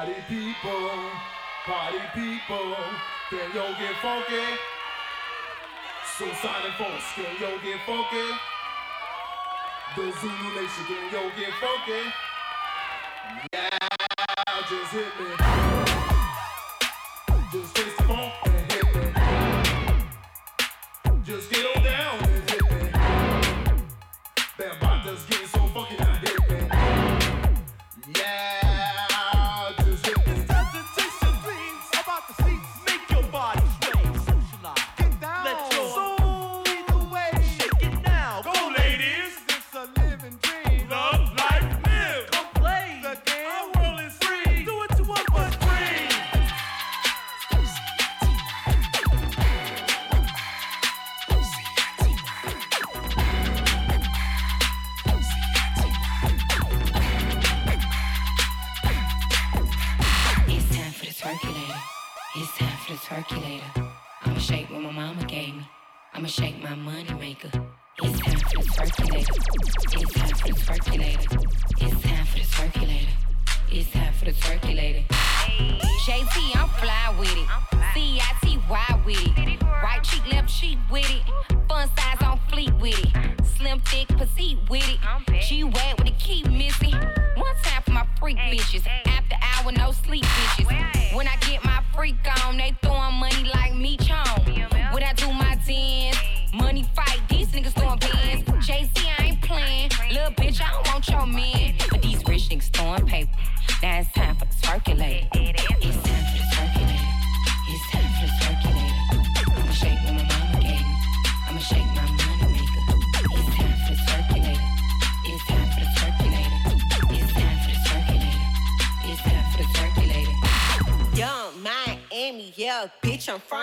Party people, party people, can yo get funky? Suicide folks, can yo get funky? The Zulu Nation, can yo get funky? Yeah, just hit me. Just taste the.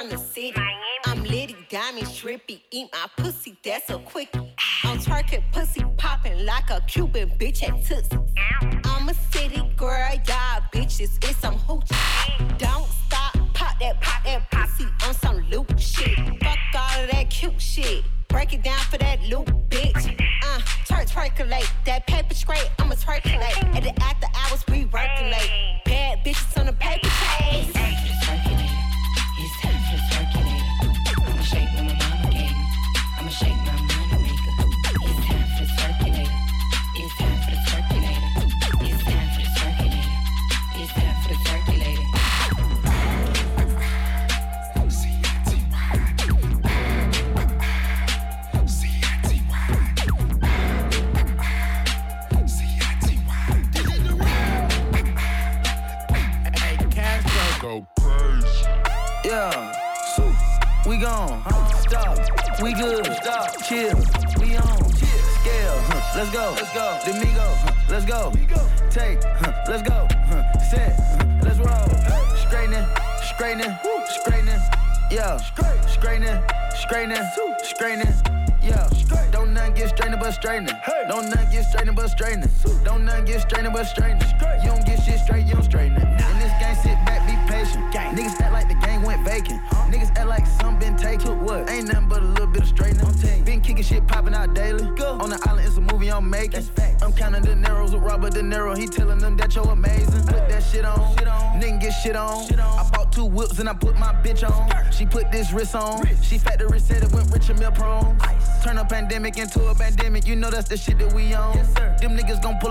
the city. I'm litty, diamond, trippy. Eat my pussy, that's a quickie. On target, pussy popping like a Cuban bitch at Tootsie.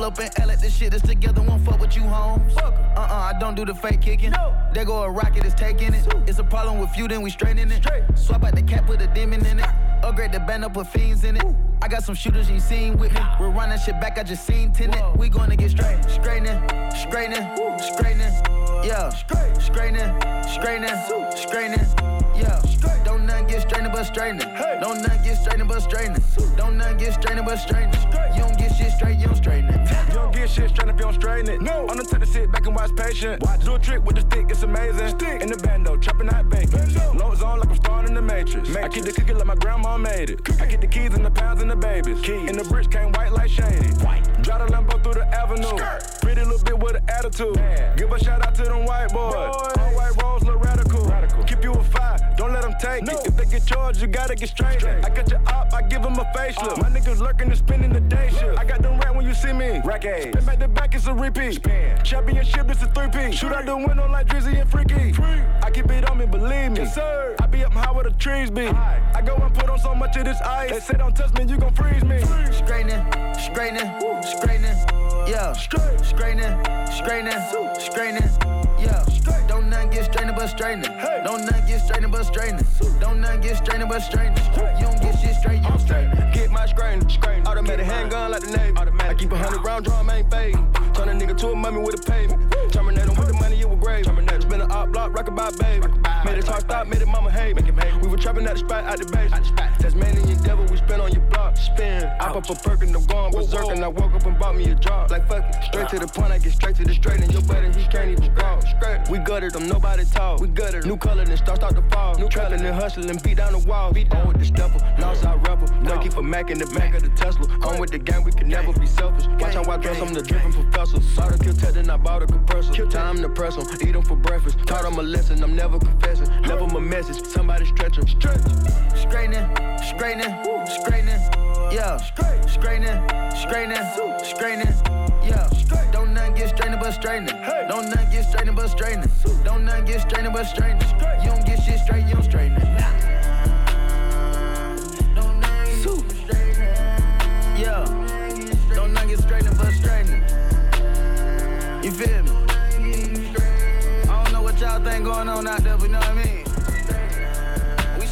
up and L at this shit is together, won't fuck with you, homes. Uh uh, I don't do the fake kicking. No. There go a rocket, it's taking it. It's a problem with you, then we straighten it. Straight. Swap out the cap, put a demon in it. Upgrade the band up, put fiends in it. Ooh. I got some shooters you seen with me. We're running shit back, I just seen tenant. Whoa. We gonna get straight, straightening, straightening, straightening. Yeah, straightening, straightening, straightening. Yeah, don't none get strained but straightening. Hey. Don't none get strained but straightening. Don't none get strained but straightening if you don't straighten it. No, I'm the type to sit back and watch patient. Watch. Do a trick with the stick, it's amazing. Stick in the bando, chopping that bacon. Low zone like I'm starting the matrix. matrix. I keep the cookie like my grandma made it. Cookie. I get the keys and the pounds and the babies. Keys. And the bricks came white like shady. White. Drive the Lambo through the avenue. Skirt. Pretty little bit with an attitude. Give a shout out to them white boys. boys. All white take no. it. If they get charged, you gotta get straight. straight. I got your up, I give him a facelift. Uh. My niggas lurking and spending the day shift. I got them rat when you see me. Rack Spin back the back, it's a repeat. Spin. Championship, it's a three-peat. Shoot out the window like Drizzy and Freaky. Free. I keep it on me, believe me. Yes, sir. I be up high where the trees be. Right. I go and put on so much of this ice. They say don't touch me, you gon' freeze me. Free. Straightening, straightening, straightening. Yeah. Straight. Straightening, straightening, straightening. Yeah get strained but straightening. Don't nothing get strained but straightening. Don't nothing get strained but straightening. You don't get shit straight, you don't straighten. Get my strain, strain. Automatic handgun like the Navy. I keep a hundred round drum, ain't fading. Turn a nigga to a mummy with a payment. Terminate a rock by baby. Made it talk stop, made it mama hate me. We were trapping at the spot, out the base. Tasmanian your devil, we spin on your block. Spin. I pop a perk and I'm going berserk. And I woke up and bought me a job. Like fuck it. Straight to uh. the point, I get straight to the straight. And your buddy, he can't even walk. We gutted them, nobody talk. We gutted New color, and start start to fall. New trapping and hustling, beat down the wall. Beat down with the stepper, lost our rebel. Keep a Mac in the back of the Tesla. On with the gang, we can never be selfish. Watch how I dress, I'm the dripping professor. Saw the kill tech, then I bought a compressor. Kill time to press them, eat them for breakfast. Taught them a lesson, I'm never confessing. Never my message, somebody stretch them. Stretch. Straightening, straightening, straightening. Yeah, straightening, straightening, straightening. Yeah, don't nothing get strained but straightening. Don't nothing get strained but straightening. Don't nothing get strained but straightening. You don't get shit straight, you don't straighten it. Yeah, don't nothing get strained but straightening. You feel me? What y'all think going on out there, but you know what I mean? We.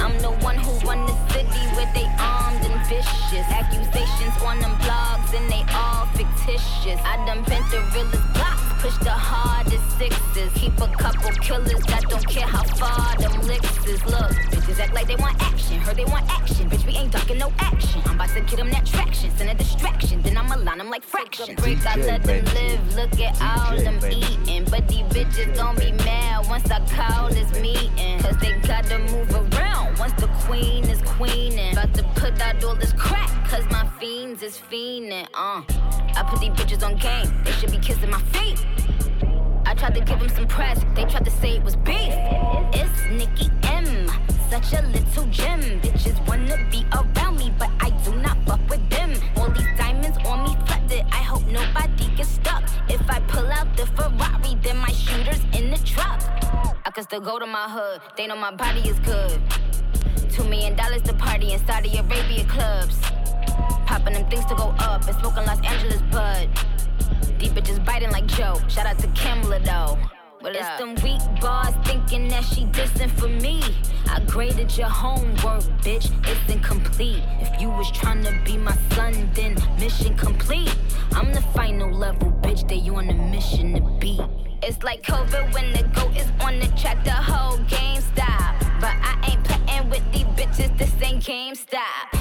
I'm the one who run the city they armed and vicious. Accusations on them blogs and they all fictitious. I done bent the realest blocks, push the hardest sixes. Keep a couple killers that don't care how far them licks is. Look, bitches act like they want action. Heard they want action. Bitch, we ain't ducking no action. I'm about to get them that traction. Send a distraction. Then I'ma line them like fractions. Break, I let them live. Look at all them eating. But these bitches gon' be mad once I call this meeting. Cause they gotta move around once the queen is queening. About to put out all this crack. Cause my fiends is fiending. Uh, I put these bitches on game. They should be kissing my feet. I tried to give them some press, they tried to say it was beef. It's Nikki M, such a little gem. Bitches wanna be around me, but I do not fuck with them. All these diamonds on me flooded, I hope nobody gets stuck. If I pull out the Ferrari, then my shooter's in the truck. I can still go to my hood, they know my body is good. Two million dollars to party in Saudi Arabia clubs. Popping them things to go up and smoking Los Angeles bud. These bitches biting like Joe. Shout out to Kimla though. But it's them weak bars thinking that she dissing for me. I graded your homework, bitch. It's incomplete. If you was trying to be my son, then mission complete. I'm the final level, bitch. That you on a mission to beat. It's like COVID when the goat is on the track, the whole game stop. But I ain't playing with these bitches, this ain't GameStop. If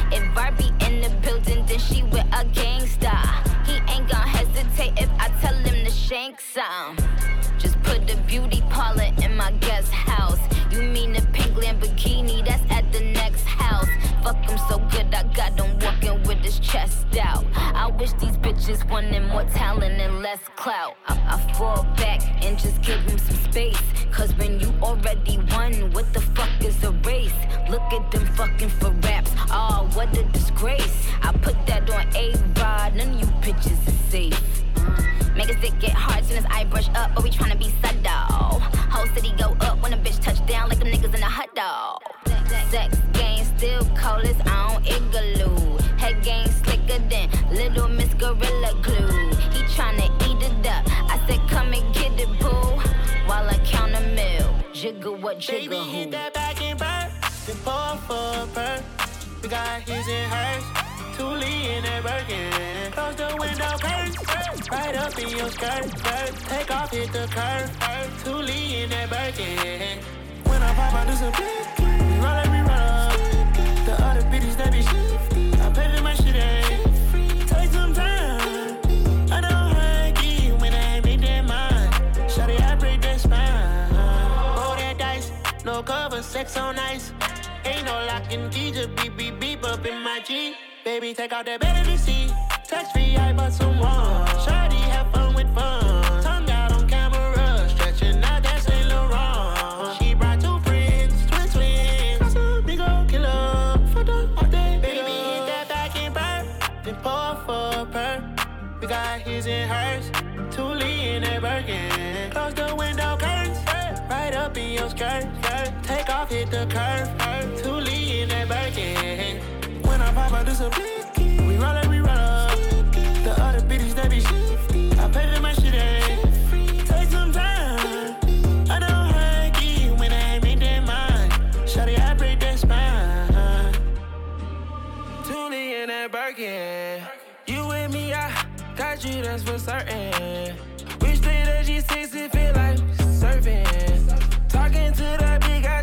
chest out. I wish these bitches wanted more talent and less clout. I, I fall back and just give him some space. Cause when you already won, what the fuck is a race? Look at them fucking for raps. Oh, what a disgrace. I put that on A-Rod, none of you bitches is safe. Make his dick get hard soon as I brush up, but we tryna be subtle. Whole city go up when a bitch touch down like the niggas in the hut dog. Sex game still cold as on igloo. Game slicker than little Miss Gorilla Glue. He tryna eat it up. I said come and get it, boo. While I count a mill. Jiggle what jiggle Baby, who. hit that back and burn. Then pour for a perk. We got his and hers. Thule in that Birkin. Close the window curtain. Right up in your skirt. skirt. Take off, hit the curve. Thule in that Birkin. When I pop, I do some big. We roll every up. The other bitches that be shit. No cover, sex on ice. Ain't no lie. rockin' DJ beep beep beep up in my G. Baby, take out that baby seat. Touch free, I bought some more. Shawty, have fun with fun. Tongue out on camera, stretching out that Saint Laurent. She brought two friends, twin twins. Got some big old killer all day. Baby, hit that back and burn, then pour for a perk. We got his and hers, Thule in that Birkin. Off, hit the curve, Thule in that Birkin. When I pop out, this a blicky. We roll it, we roll up. The other bitches they be shifty. I pay for my shit ain't Take some time. I don't hug you when I make that mind. Shawty, I break that spine. Thule in that Birkin. You with me, I got you, that's for certain. We straight at G6, it feel like surfing. Talking to that big guy,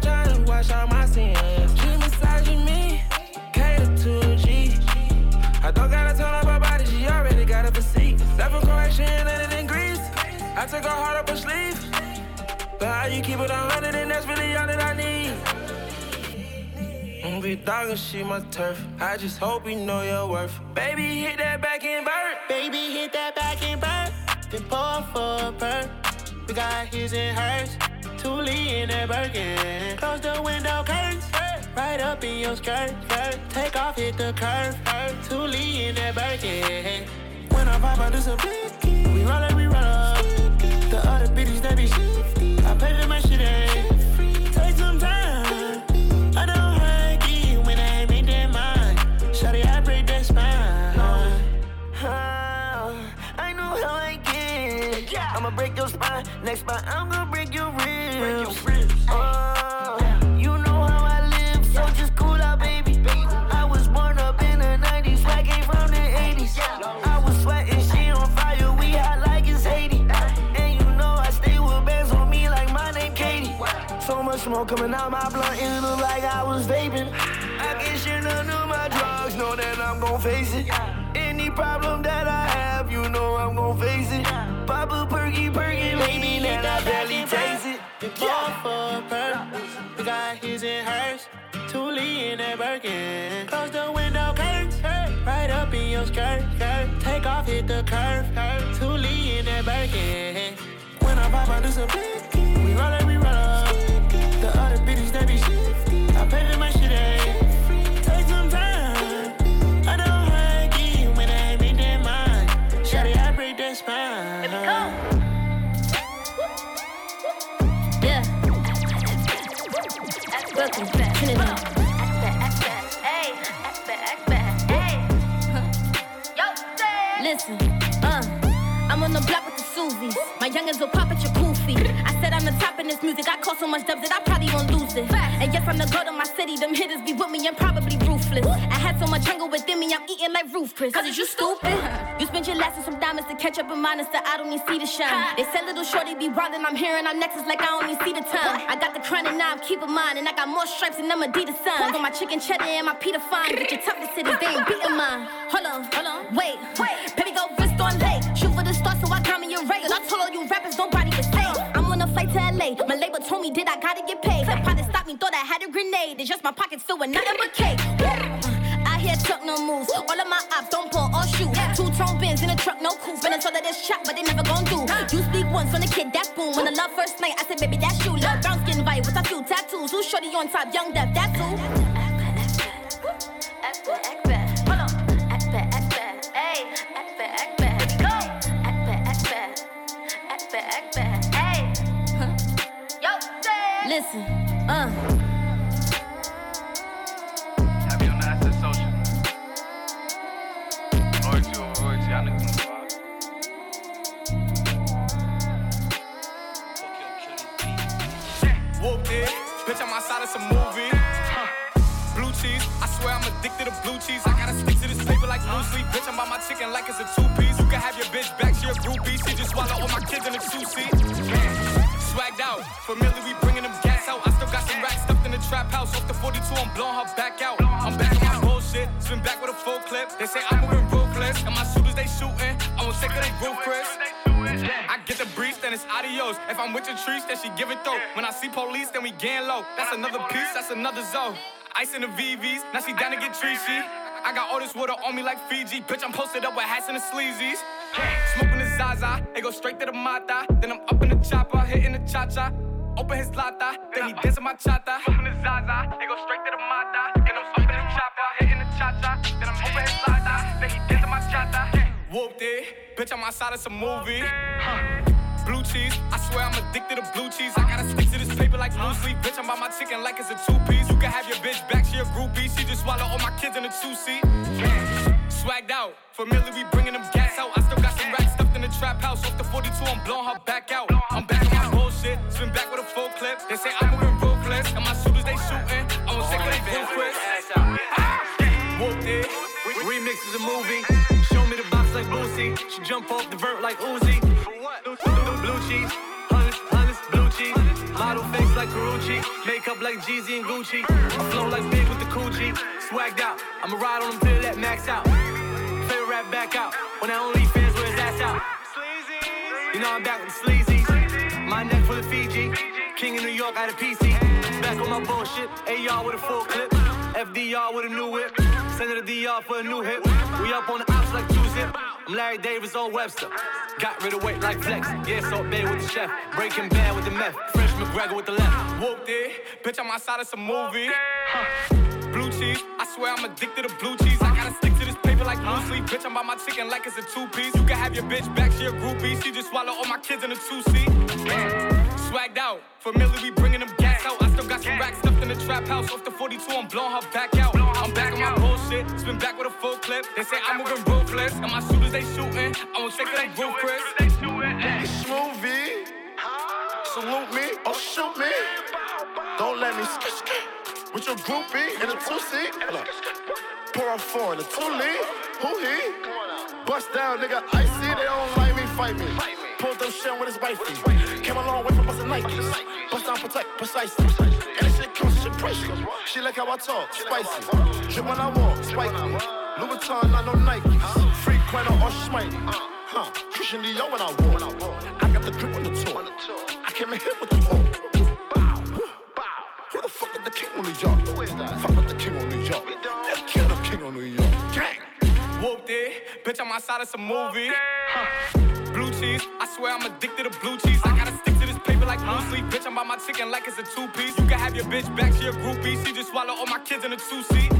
I took her heart up her sleeve. But how you keep it a hundred, and that's really all that I need. Mm, Be dogging shit my turf. I just hope you know your worth. Baby, hit that back and burn. Baby, hit that back and burn. Then pour for a perk. We got his and hers. Thule in that Birkin. Close the window curtains. Right up in your skirt. Take off, hit the curve. Thule in that Birkin. When I pop out, this a blicky. We roll it, we roll up. Be shifty. I pay for my shit ain't Take some time. I don't hug you when I make that mind. Shawty, I break that spine. Ah, I know how I get. I'ma break your spine. Next spine, I'm gonna break your ribs. Oh, smoke coming out my blunt, it look like I was vaping. I can't share none of my drugs, know that I'm gon' face it. Any problem that I have, you know I'm gon' face it. Pop a perky, perky, baby, then I barely taste it. Then pour for a perk. We got his and hers. Thule in that Birkin. Close the window curtains. Right up in your skirt. skirt. Take off, hit the curve. Thule in that Birkin. When I pop out, this a blicky. We roll it, we roll up. My shit ain't Take some time. I don't hug you when I make that mind. Shawty, I break that spine. Yeah. Welcome back. Trinidad. Listen, uh, I'm on the block with the Suzies. My youngins will pop at your goofy. I said I'm the top in this music. I call so much dubs that I probably won't lose it. And yes, I'm the goat of my city. Them hitters be with me and probably ruthless. I had so much hunger within me, I'm eating like roof Chris. Cause is you stupid? You spent your last on some diamonds to catch up in mine, so I don't even see the shine. They said little shorty be wildin', I'm hearing I'm next, it's like I only see the time. I got the crown and now I'm keeping mine, and I got more stripes than them Adidas signs. On my chicken cheddar and my Peter Fine. Get your toughest hitters, they ain't beating mine. Hold on, hold on, wait, wait. Baby, go wrist on late. Shoot for the stars, so I count me your rate. I told all you rappers, nobody was safe. I'm on a flight to LA. My label told me, did I gotta get paid? The pilot stopped me, thought I had a grenade. It's just my pockets filled with nothing but cake. I hear truck no moves. All of my ops don't pull or shoot. Two tone bins in a truck, no coupe. Been told that this chop, but they never gon' do. You speak once from the kid, that's boom. When the love first night, I said, baby, that's you. Love brown skin vibe with a few tattoos. Who's shorty on top? Young deaf, that's who. Hold on. Listen, uh. Happy on the asset social. Royalty over royalty, y'all niggas know the. Whoop it, bitch, I'm outside of some movie. Blue cheese, I swear I'm addicted to blue cheese. I gotta stick to this paper like blue sleep. Bitch, I'm by my chicken like it's a two piece. You can have your bitch back, she a groupie. She just swallow all my kids in a two seat. Swagged out, familiar, 42, I'm blowing her back out. I'm back on my bullshit, spin back with a full clip. They say I'm moving ruthless, and my shooters they shooting. I won't take they roof, Chris. I get the brief, then it's adios. If I'm with your trees, then she give it though. When I see police, then we gang low. That's another piece, that's another zone. Ice in the VVs, now she down to get treachy. I got all this water on me like Fiji. Bitch, I'm posted up with hats and the sleazies. Smoking the Zaza, it go straight to the mata. Then I'm up in the chopper, hitting the cha cha. Open his lata, then he dancing my chata. Smoking the Zaza, it go straight to the mata. Then I'm up in the chopper, hitting the cha cha. Then I'm open his lata, then he dancing my chata. Whooped it, bitch, I'm outside of some movie. Blue cheese, I swear I'm addicted to blue cheese. I gotta stick to this paper like blue sleep. Bitch, I'm by my chicken like it's a two piece. You can have your bitch back, she a groupie. She just swallow all my kids in a two seat. Swagged out, familiar, we bringing them gas out. I still got some racks stuffed in the trap house. Off the 42, I'm blowing her back out. I'm back They say I'm moving ruthless, and my shooters they shooting. I'm gonna take they ruthless. Whooped it. Remix is a movie. Show me the box like Boosie. She jump off the vert like Uzi. For what? Blue cheese, hundreds, hundreds, blue cheese. Model face like Carucci. Makeup like Jeezy and Gucci. I flow like big with the coochie. Swagged out. I'ma ride on them till that max out. Favorite rap back out. When I only fans wear his ass out. You know I'm back with the sleazy. My neck full of Fiji. King of New York out of PC. Back on my bullshit. AR with a full clip. FDR with a new whip. Send it to DR for a new hit. We up on the ops like two zip. I'm Larry Davis on Webster. Got rid of weight like flex. Yeah, so bad with the chef. Breaking bad with the meth. Fresh McGregor with the left. Whooped it, bitch, I'm outside of some movie. Blue cheese, I swear I'm addicted to blue cheese. I gotta stick to this paper like blue sleep. Bitch, I'm by my chicken like it's a two piece. You can have your bitch back, she a groupie. She just swallow all my kids in a two seat. Swagged out, familiar, we bringing them gas out. I still got some racks stuffed in the trap house. Off the 42, I'm blowing her back out. I'm back on my bullshit, spin back with a full clip. They say I'm moving ruthless, and my shooters they shooting. I'm gonna take it like Roof Chris. Smoothie. Salute me or shoot me. Don't let me skit with your groupie in a two seat. Pour a four in a two lead. Who he? Bust down, nigga. I see they don't like me, fight me. Pulled them shit with his wifey. Came a long way from busting Nikes. Bust down, protect, precisely. And this shit comes, shit precious. She like how I talk, spicy. Drip when I walk, spiky. Louis Vuitton, not no Nikes. Frequent or Schmitey. Huh, Christian Dior when I walk. I got the grip on the tour. I came in here with the ball. Who the fuck is the king of New York? Fuck with the king of New York. Let's kill the king of New York. Gang. Whooped it, bitch, I'm outside of some movie. Blue cheese, I swear I'm addicted to blue cheese. I gotta stick to this paper like blue sleep. Bitch, I'm by my chicken like it's a two piece. You can have your bitch back, she a groupie. She just swallow all my kids in a two seat.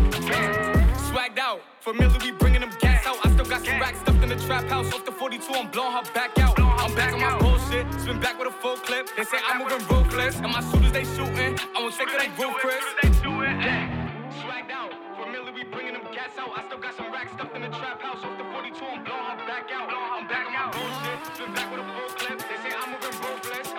Swagged out, familiar, we bringing them gas out. I still got some racks stuffed in the trap house. Off the 42, I'm blowing her back out. I'm back on my bullshit, spin back with a full clip. They say I'm moving ruthless, and my shooters they shooting. I'm gonna take it like Roof Chris. Swagged out, familiar, we bringing them gas out. I still got some racks stuffed in the trap house. Off the 42, I'm her back out. I'm back on my bullshit, spin back with a full clip. They say I'm moving ruthless,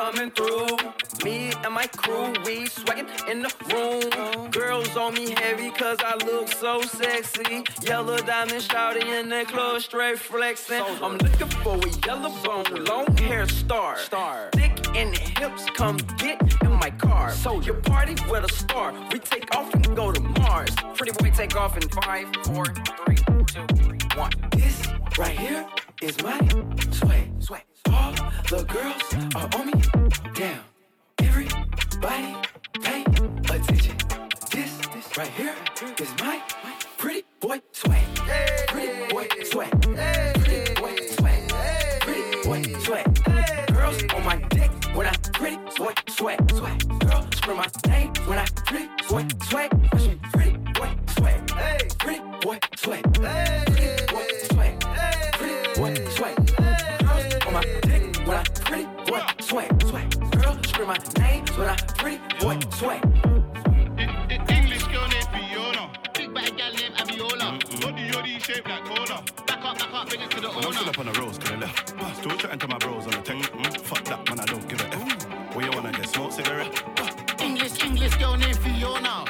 coming through. Me and my crew, we swaggin' in the room. Girls on me heavy cause I look so sexy. Yellow diamond shouting in the club, straight flexing. I'm looking for a yellow bone, long hair star. Star. Thick in the hips, come get in my car. So your party with a star. We take off and go to Mars. Pretty boy take off in five, four, three, two, one. This right here is my sway. Sway. All the girls are on me down. Everybody pay attention. This, this right here is my pretty boy swag. Pretty boy swag. Pretty boy swag. Pretty boy swag. Girls on my dick when I pretty boy swag. Swag. Girl scream my name when I pretty boy swag. Pretty boy swag. Pretty boy swag. Pretty boy swag. Pretty boy swag. I pretty boy, sweat. Sweat. Girls scream my name when I pretty boy, sweat. English girl named Fiona. Big bad gal named Abiola. Body yoddy shaped like cola. Back up, back up, bring it to the When I'm owner. still up on the roads, could I left. Still chatting to my bros on the tech. Mm, fuck that, man, I don't give a F. Where you wanna get smoke cigarette? English, English girl named Fiona.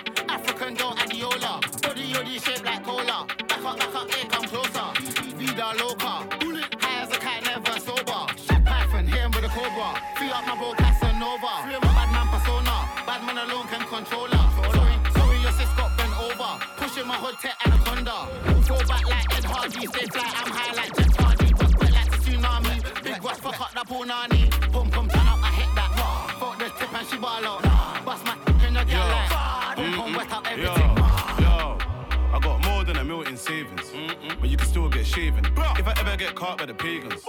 I ever get caught by the pagans,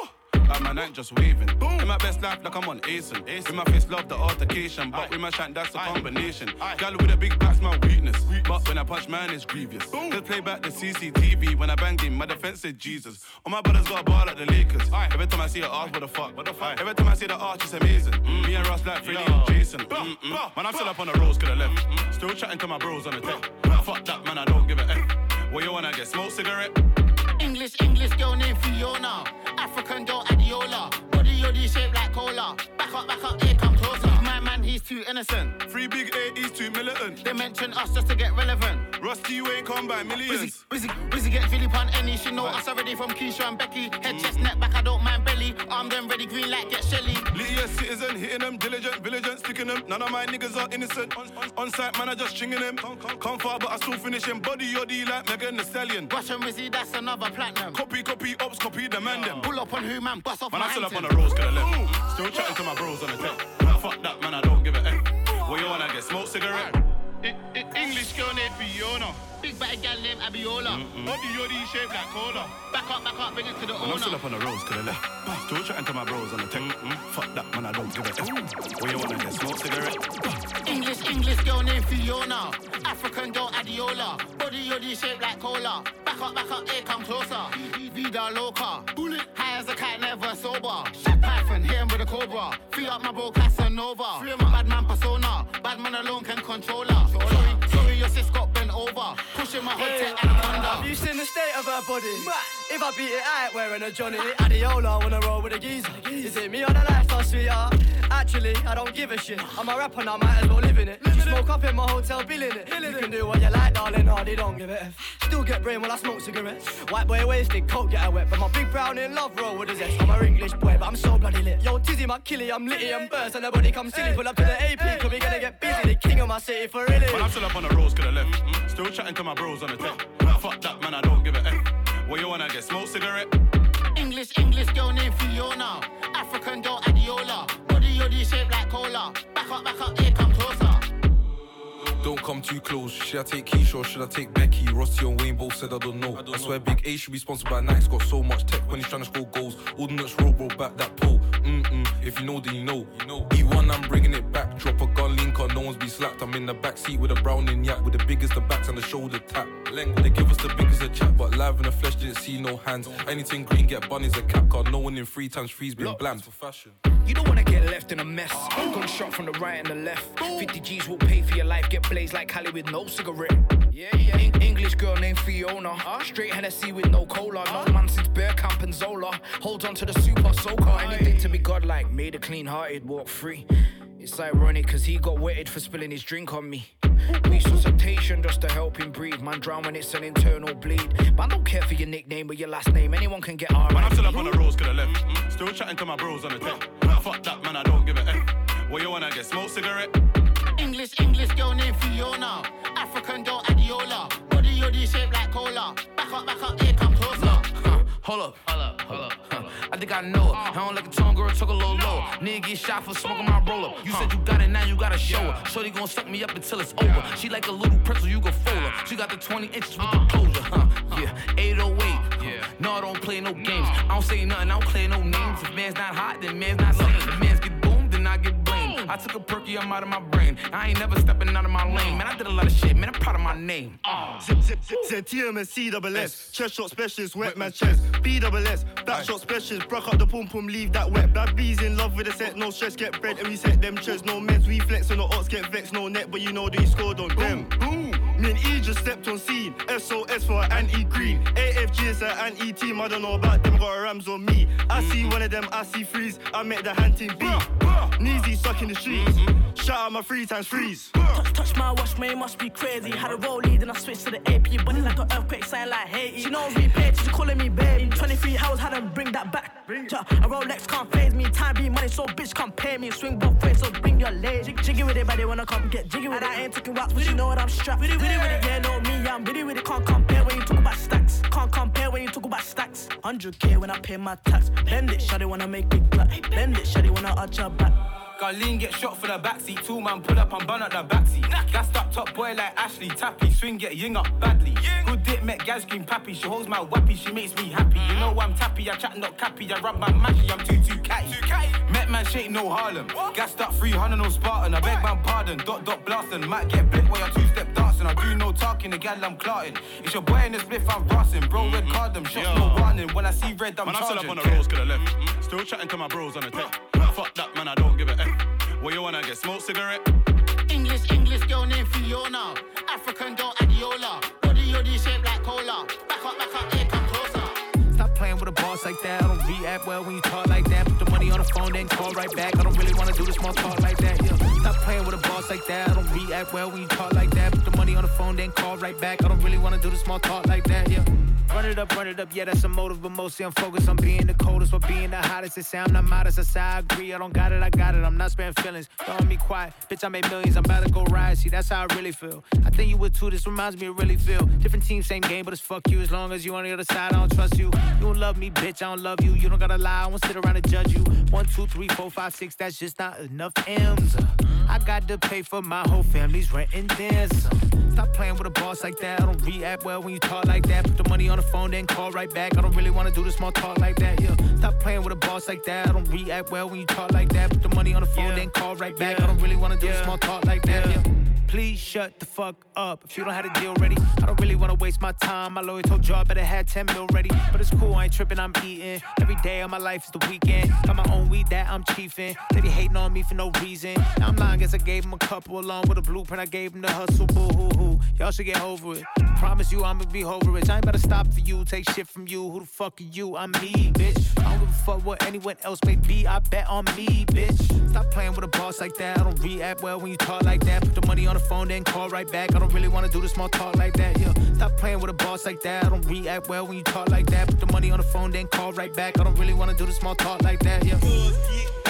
like my night just waving. In my best life, like I'm on Asen. In my face, love the altercation, but with my shank, that's a combination. Gal with a big back's my weakness, but when I punch man, it's grievous. Just play back the CCTV when I banged him, my defense said Jesus. All my brothers got a ball like the Lakers. Every time I see her ask, what the fuck? What the fuck? Every time I see the arch, it's amazing. Me and Ross like Freddie and Jason. Mm-mm. Man, I'm still up on the roads, could I left. Still chatting to my bros on the tech. Fuck that, man, I don't give a F. Where you wanna get smoke cigarette? English, English girl named Fiona. African girl Adiola. Body yoddy shaped like cola. Back up, back up, here come he's too innocent. Three big A, he's too militant. They mention us just to get relevant. Rusty, you ain't come by Wizzy, millions. Wizzy, Wizzy get Philip on any. She know us already from Keisha and Becky. Head, mm. chest, neck, back, I don't mind belly. Arm them ready, green light, get Shelly. Little citizen, hitting them, diligent, vigilant, sticking them. None of my niggas are innocent. On, on, on site, man, I just stringing them. Come, come, come far, but I still finish him. Body, yoddy, like Megan Thee Stallion. Rush and Wizzy, that's another platinum. Copy, copy, ops, copy, demand them. Pull up on who, man, bust off Man, my I'm still up on the roads, could I left. Still chatting to my bros on the tech. Fuck that, man, I don't give a F. Where you wanna get smoke cigarette? I- I- English girl named Fiona. Big bad gal named Abiola. Body yoddy shaped like cola. Back up, back up, bring it to the Man, I'm still owner. up on the roads, could I left. Still chatting to my bros on the tech. Fuck that, man, I don't give a F. Where you wanna get smoke cigarette? English, English girl named Fiona. African girl Adiola. Body yoddy shaped like cola. Back up, back up, here come closer. Vida loca. Bullet. High as a cat, never sober. Shit cobra. Free up my bro Casanova. Free my bad man persona. Bad man alone can control her. Sorry, sorry, your sis got bent over. Pushing my hood tech you seen the state of her body? If I beat it, I ain't wearing a Johnny. Adiola wanna roll with a geezer. Is it me on the lifestyle, sweetheart? Actually, I don't give a shit. I'm a rapper now, might as well live in it. You smoke up in my hotel, billing it. You can do what you like, darling, hardy, don't give a F. Still get brain while I smoke cigarettes. White boy wasted, coke get her wet. But my big brown in love roll with a zest. I'm a English boy, but I'm so bloody lit. Yo, Tizzy, my killie, I'm litty and burst. And nobody come silly, pull up to the AP, cause we gonna get busy. The king of my city for really. But I'm still up on the roads, could I left. Still chatting to my bros on the tech. Fuck that, man, I don't give a F. Where you wanna get smoke cigarette? English, English girl named Fiona. African girl Adiola. Body yoddy shaped like cola. Back up, back up. Don't come too close. Should I take Keisha or should I take Becky? Rossi and Wayne both said I don't know. I, swear Big A should be sponsored by Nike's got so much tech when he's trying to score goals. Ordnance roll, bro, back that pole. Mm-mm. If you know, then you know. You know. E1, I'm bringing it back. Drop a gun link on, no one's be slapped. I'm in the back seat with a browning yak with the biggest the backs and the shoulder tap. Length, they give us the biggest of chat, but live in the flesh didn't see no hands. Anything green, get bunnies a cap card. No one in three times three's been bland for fashion. You don't wanna get left in a mess. Gun shot from the right and the left. 50 G's will pay for your life. Get blazed like Cali with no cigarette. Yeah, yeah. En- English girl named Fiona. Straight Hennessy with no cola. No man since Bear Camp and Zola. Holds on to the super soaker. Anything to be godlike. Made a clean hearted, walk free. It's ironic cause he got wetted for spilling his drink on me. Resuscitation just to help him breathe. Man, drown when it's an internal bleed. Man, don't care for your nickname or your last name. Anyone can get alright. Man, I'm still up on the roads, could I left. Mm-hmm. Still chatting to my bros on the tech. Fuck that, man, I don't give a F. What you wanna get smoke cigarette? English, English girl named Fiona. African girl Adiola. Body yoddy shaped like cola. Back up, back up, here come closer. Hold up, hold up, hold up. I think I know it. I don't like a tongue girl, talk a little low. Nigga get shot for smoking my roll up. You said you got it, now you gotta show her. Shorty gon' suck me up until it's over. She like a little pretzel, you can fold her. She got the 20 inches with the closure, huh? Yeah, 808. Yeah. No, I don't play no games. I don't say nothing, I don't play no names. If man's not hot, then man's not lame. If man's get boomed, then I get blamed. I took a perky, I'm out of my brain. I ain't never stepping out of my lane. Man, I did a lot of shit, man. I'm proud of my name. Uh. Zip, zip, zip, zip, TMS, double S. Chest shot specialist, wet man chest. B double S, back shot specialist. Broke up the pum pum, leave that wet. Bad bees in love with a set, no stress, get bread. And we set them chest, no meds. We flex on the odds, get vexed, no net. But you know they scored on them. Boom. Me and E just stepped on scene. SOS for anti green. AFG is an anti team. I don't know about them, got a Rams on me. I see mm-hmm. one of them, I see freeze. I met the hand team B. Kneesy stuck in the streets. Mm-hmm. Shout out my three times freeze. Touch, touch my watch, man, it must be crazy. Had a roll lead, then I switched to the AP. Bunny like an earthquake, sign like Haiti. She knows me, paid, she's calling me baby. 23 hours, had to bring that back. Ja, A Rolex can't phase me. Time be money, so bitch can't pay me. Swing both ways, so bring your leg. Jig, jiggy with it, but they wanna come get jiggy with it. I ain't taking rocks, but you know what I'm strapped. With it, with it, yeah, know me, I'm with it, with it. Can't compare when you talk about stacks. Can't compare when you talk about stacks. 100k when I pay my tax. Bend it, shawty wanna make it clap. Bend it, shawty wanna arch your back. Garlene get shot for the backseat. Two man pull up and burn up the backseat. Gassed up top boy like Ashley Tappy. Swing get ying up badly. Good dick met gas green pappy. She holds my wappy. She makes me happy. You know I'm tappy. I chat not cappy. I rub my mashy. I'm too too catty. Met man shake no Harlem. Gassed up 300 no Spartan. I beg man pardon. Dot dot blasting. Might get bit while you two step dancing. I do no talking. The gal I'm clarting. It's your boy in the spliff. I'm rossing. Bro red mm-hmm. card them. Shots no warning. When I see red I'm Man, I still up on the roads, could have left. Still chatting to my bros on the tech. Fuck that, man, I don't give a F. What you wanna get? Smoke cigarette? English, English girl named Fiona. African girl Adiola. Body yoddy shaped like cola. Back up, back up, here, come closer. Stop playing with a boss like that. I don't react well when you talk like that. Put the money on the phone, then call right back. I don't really wanna do the small talk like that. Yeah. Stop playing with a boss like that. I don't react well when you talk like that. On the phone, then call right back. I don't really wanna do the small talk like that. Yeah. Run it up, run it up, yeah, that's a motive, but mostly I'm focused on being the coldest or being the hottest. They say I'm not modest, I say I agree, I don't got it, I got it, I'm not sparing feelings. Throwing me quiet, bitch, I made millions, I'm about to go ride, see, that's how I really feel. I think you would too, this reminds me of really feel. Different team, same game, but it's fuck you, as long as you on the other side, I don't trust you. You don't love me, bitch, I don't love you, you don't gotta lie, I won't sit around and judge you. One, two, three, four, five, six, that's just not enough M's. I got to pay for my whole family's rent and then. Stop playing with a boss like that. I don't react well when you talk like that. Put the money on the phone, then call right back. I don't really wanna do the small talk like that. Yeah. Stop playing with a boss like that. I don't react well when you talk like that. Put the money on the phone, then call right back. I don't really wanna do the small talk like that. Yeah. Please shut the fuck up. If you don't have a deal ready, I don't really wanna waste my time. My lawyer told you I better have 10 mil ready. But it's cool, I ain't tripping, I'm eating. Every day of my life is the weekend. Got my own weed that I'm chiefing. They be hating on me for no reason. Now I'm lying, guess I gave him a couple along with a blueprint. I gave him the hustle, boo hoo hoo. Y'all should get over it. Promise you I'ma be over it. I ain't about to stop for you, take shit from you. Who the fuck are you? I'm me, bitch. I don't give a fuck what anyone else may be. I bet on me, bitch. Stop playing with a boss like that. I don't react well when you talk like that. Put the money on the phone, then call right back. I don't really wanna do the small talk like that. Yeah. Stop playing with a boss like that. I don't react well when you talk like that. Put the money on the phone, then call right back. I don't really wanna do the small talk like that. Yeah.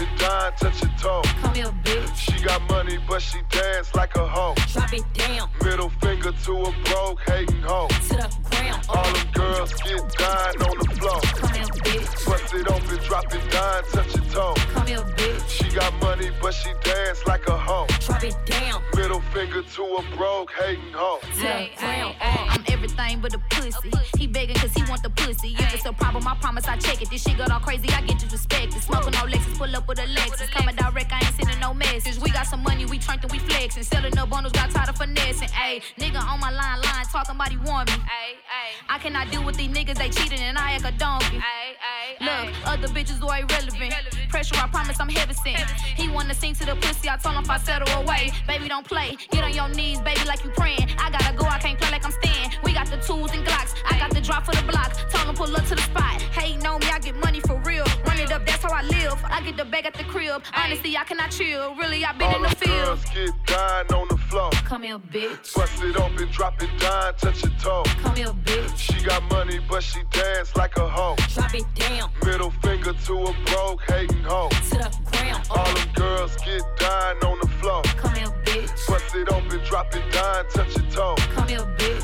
Open, drop down, touch your toe. Come here, bitch. She got money, but she dance like a hoe. Drop it down Middle finger to a broke, hating hoe. to the ground. All them girls get down on the floor. Come here, bitch. Bust it open, drop it down, touch your toe. Come here, bitch. She got money, but she dance like a hoe. Drop it down Middle finger to a broke, hating hoe. to the ground. I'm everything but a pussy. He begging cause he want the pussy. If it's a problem, I promise I check it. This shit got all crazy, I get disrespected. Smoking no Lexus, pull up with a Lexus. Coming direct, I ain't sending no message. We got some money, we turned and we flexing. Selling the bundles, got tired of finessing. Ayy, nigga on my line, line, talking about he want me. Ayy, ayy. I cannot deal with these niggas, they cheating and I act a donkey. Ayy, ayy. Look, other bitches are irrelevant. Pressure, I promise I'm heavy sent. He wanna sing to the pussy, I told him if I settle away. Baby, don't play. Get on your knees, baby, like you praying. I gotta go, I can't play like I'm staying. We got the tools and Glocks. I got the drop for the block. Tell them pull up to the spot. Hey, know me, I get money for real. Run it up, that's how I live. I get the bag at the crib. Honestly, I cannot chill. Really, I been All in the field. Girls get dying on the floor. Come here, bitch. Bust it open, drop it down, touch your toe. Come here, bitch. She got money, but she dance like a hoe. Drop it down. Middle finger to a broke hating hoe. To the ground. Oh. All them girls get dying on the floor. Come here, bitch. Bust it open, drop it down, touch your toe. Come here, bitch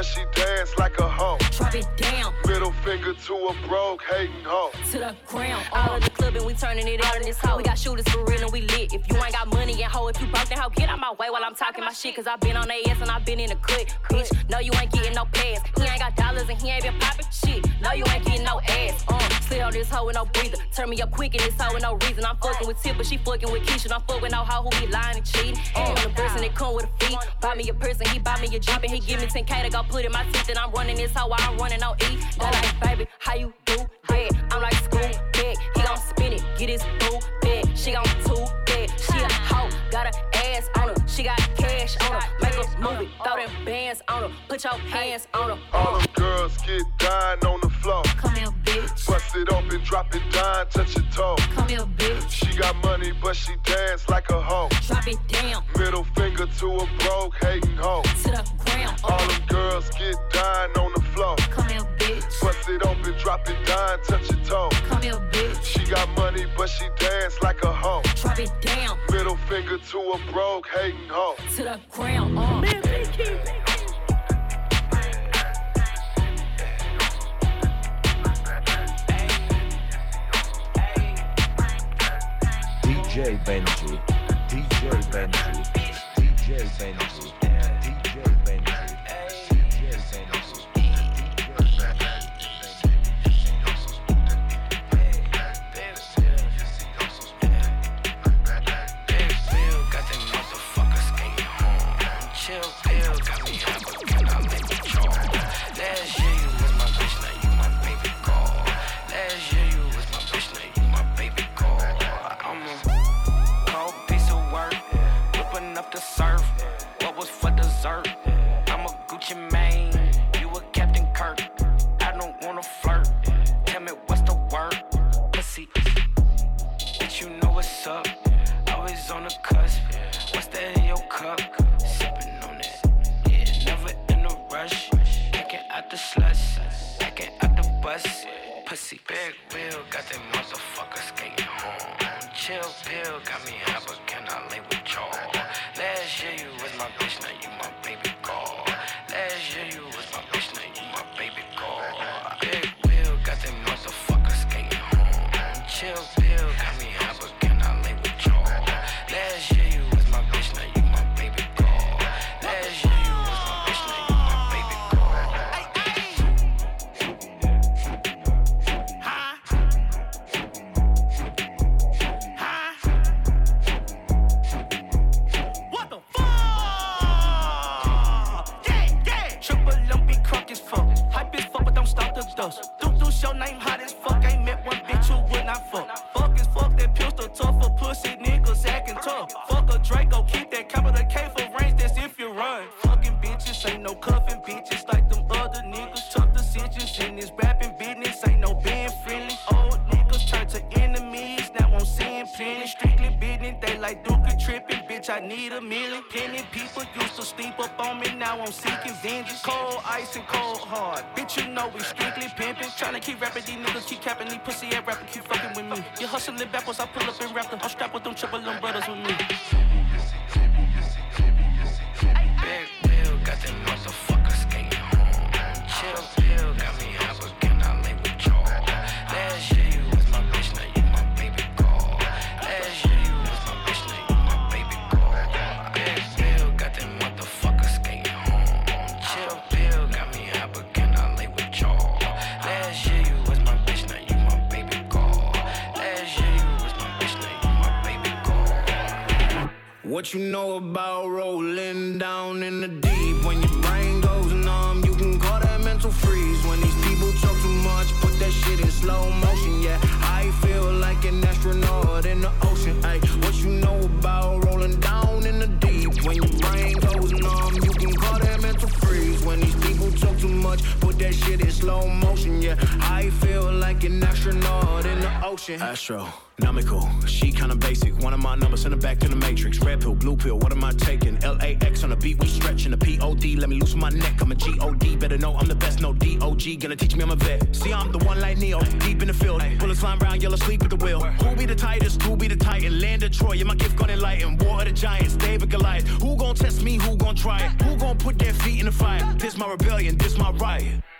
but she dance like a hoe. Drop it down. Middle finger to a broke hating hoe. To the ground. All in the club and we turning it out in this hoe. We got shooters for real and we lit. If you ain't got money and hoe, if you broke, then hoe, get out my way while I'm talking my shit. Cause I been on they ass and I been in the cut. Bitch, no, you ain't getting no pass. He ain't got dollars and he ain't been popping shit. No, you ain't getting no ass. Uh, slid on this hoe with no breather. Turn me up quick in this hoe with no reason. I'm fucking with Tip, but she fucking with Keisha. I'm fucking with no hoe who be lying and cheating. And on the person that come with a fee. Buy me a person, he buy me a Jeep and he give me 10k to go put in my teeth. And I'm running this hoe while I'm running on E. That like, baby, how you do that? I'm like school bag. He gon' spin it, get his boo bag. She gon' two got her ass on her. She got cash on her. Make a movie, throw them bands on her. Put your hands on her. All them girls get dying on the floor. Come here, bitch. Bust it open, drop it down, touch your toe. Come here, bitch. She got money, but she dance like a hoe. Drop it down. Middle finger to a broke hating hoe. To the ground. All them girls get dying on the floor. Come here, bitch. Bust it open, drop it down, touch your toe. Come here, bitch. She got money, but she dance like a hoe. Drop it down. Middle finger to a broke hating hoe. To the ground. Uh. DJ Benji, DJ Benji, DJ Benji, ice and cold hard. Bitch, you know we strictly pimping. Tryna keep rapping. These niggas keep capping. These pussy ass rapping keep fucking with me. You hustling backwards. I pull up and rap them. I'm strapped with them triple them brothers with me. Feel like an astronaut in the ocean. Astronomical, she kinda basic. One of my numbers in the back to the matrix. Red pill, blue pill, what am I taking? LAX on the beat, we stretching the POD. Let me loosen my neck, I'm a GOD. Better know I'm the best, no DOG. Gonna teach me I'm a vet. See, I'm the one like Neo, deep in the field. Bullets flying round, yellow sleep at the wheel. Who be the tightest? Who be the titan? Land of Troy, yeah, my gift gonna enlighten. War of the giants, David Goliath. Who gon' test me? Who gon' try it? Who gon' put their feet in the fire? This my rebellion, this my riot.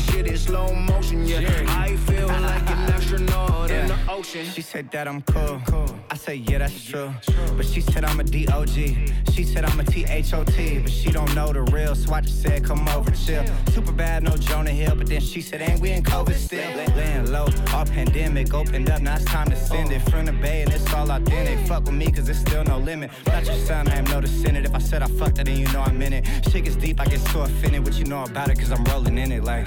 that shit in slow motion. Yeah, I feel like an astronaut in the ocean. She said that I'm cool. I say yeah, that's true. But she said I'm a DOG. She said I'm a THOT. But she don't know the real, so I just said come over chill. Super bad, no Jonah Hill. But then she said, ain't we in COVID still? Laying low, all pandemic opened up. Now it's time to send it from the bay, and it's all authentic. Fuck with me, cause there's still no limit. Not your son, I am no descendant. If I said I fucked it, then you know I'm in it. Shit gets deep, I get so offended. What you know about it, cause I'm rolling in it like.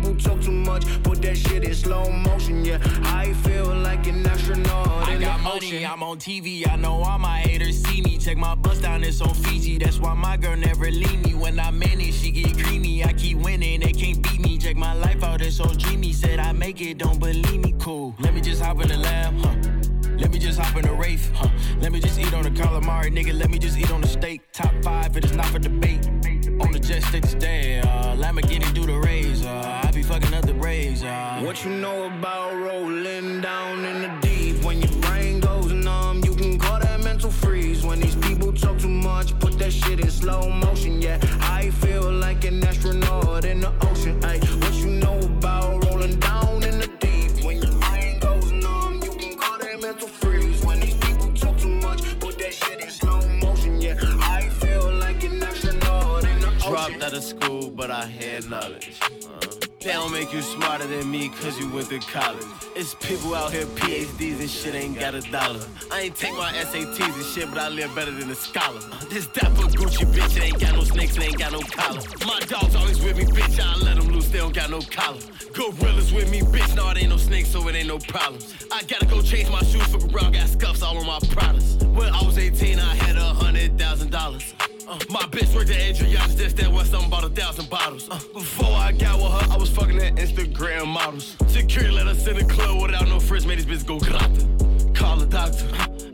talk too much, put that shit in slow motion. Yeah, I feel like an astronaut I got money, ocean. I'm on TV. I know all my haters see me. Check my bus down, it's on Fiji. That's why my girl never leave me. When I'm in it, she get creamy. I keep winning, they can't beat me. Check my life out, it's so dreamy. Said I make it, don't believe me. Cool. Let me just hop in the lab, huh? Let me just hop in the Wraith, huh? Let me just eat on the calamari, nigga. Let me just eat on the steak. Top five, it is not for debate. On the jet stick today, uh, Lamborghini do the raise. Uh, I be fucking up the Braves. Uh. What you know about rolling down in the deep? When your brain goes numb, you can call that mental freeze. When these people talk too much, put that shit in slow motion. Yeah, I feel like an astronaut in the ocean. Ay, out of school, but I had knowledge. They don't make you smarter than me cause you went to college. It's people out here, PhDs and shit, ain't got a dollar. I ain't take my SATs and shit, but I live better than a scholar. This dapper Gucci bitch, it ain't got no snakes, ain't got no collar. My dogs always with me, bitch, I let them loose, they don't got no collar. Gorillas with me, bitch, no, it ain't no snakes, so it ain't no problems. I gotta go change my shoes, fuck around, got scuffs all on my products. When I was 18, I had a hundred thousand dollars. Uh, my bitch worked at Adriana's, just that was something about a thousand bottles. Uh, before I got with her, I was fucking at Instagram models. Security let us in the club without no friends, made this bitch go grata. Call a doctor,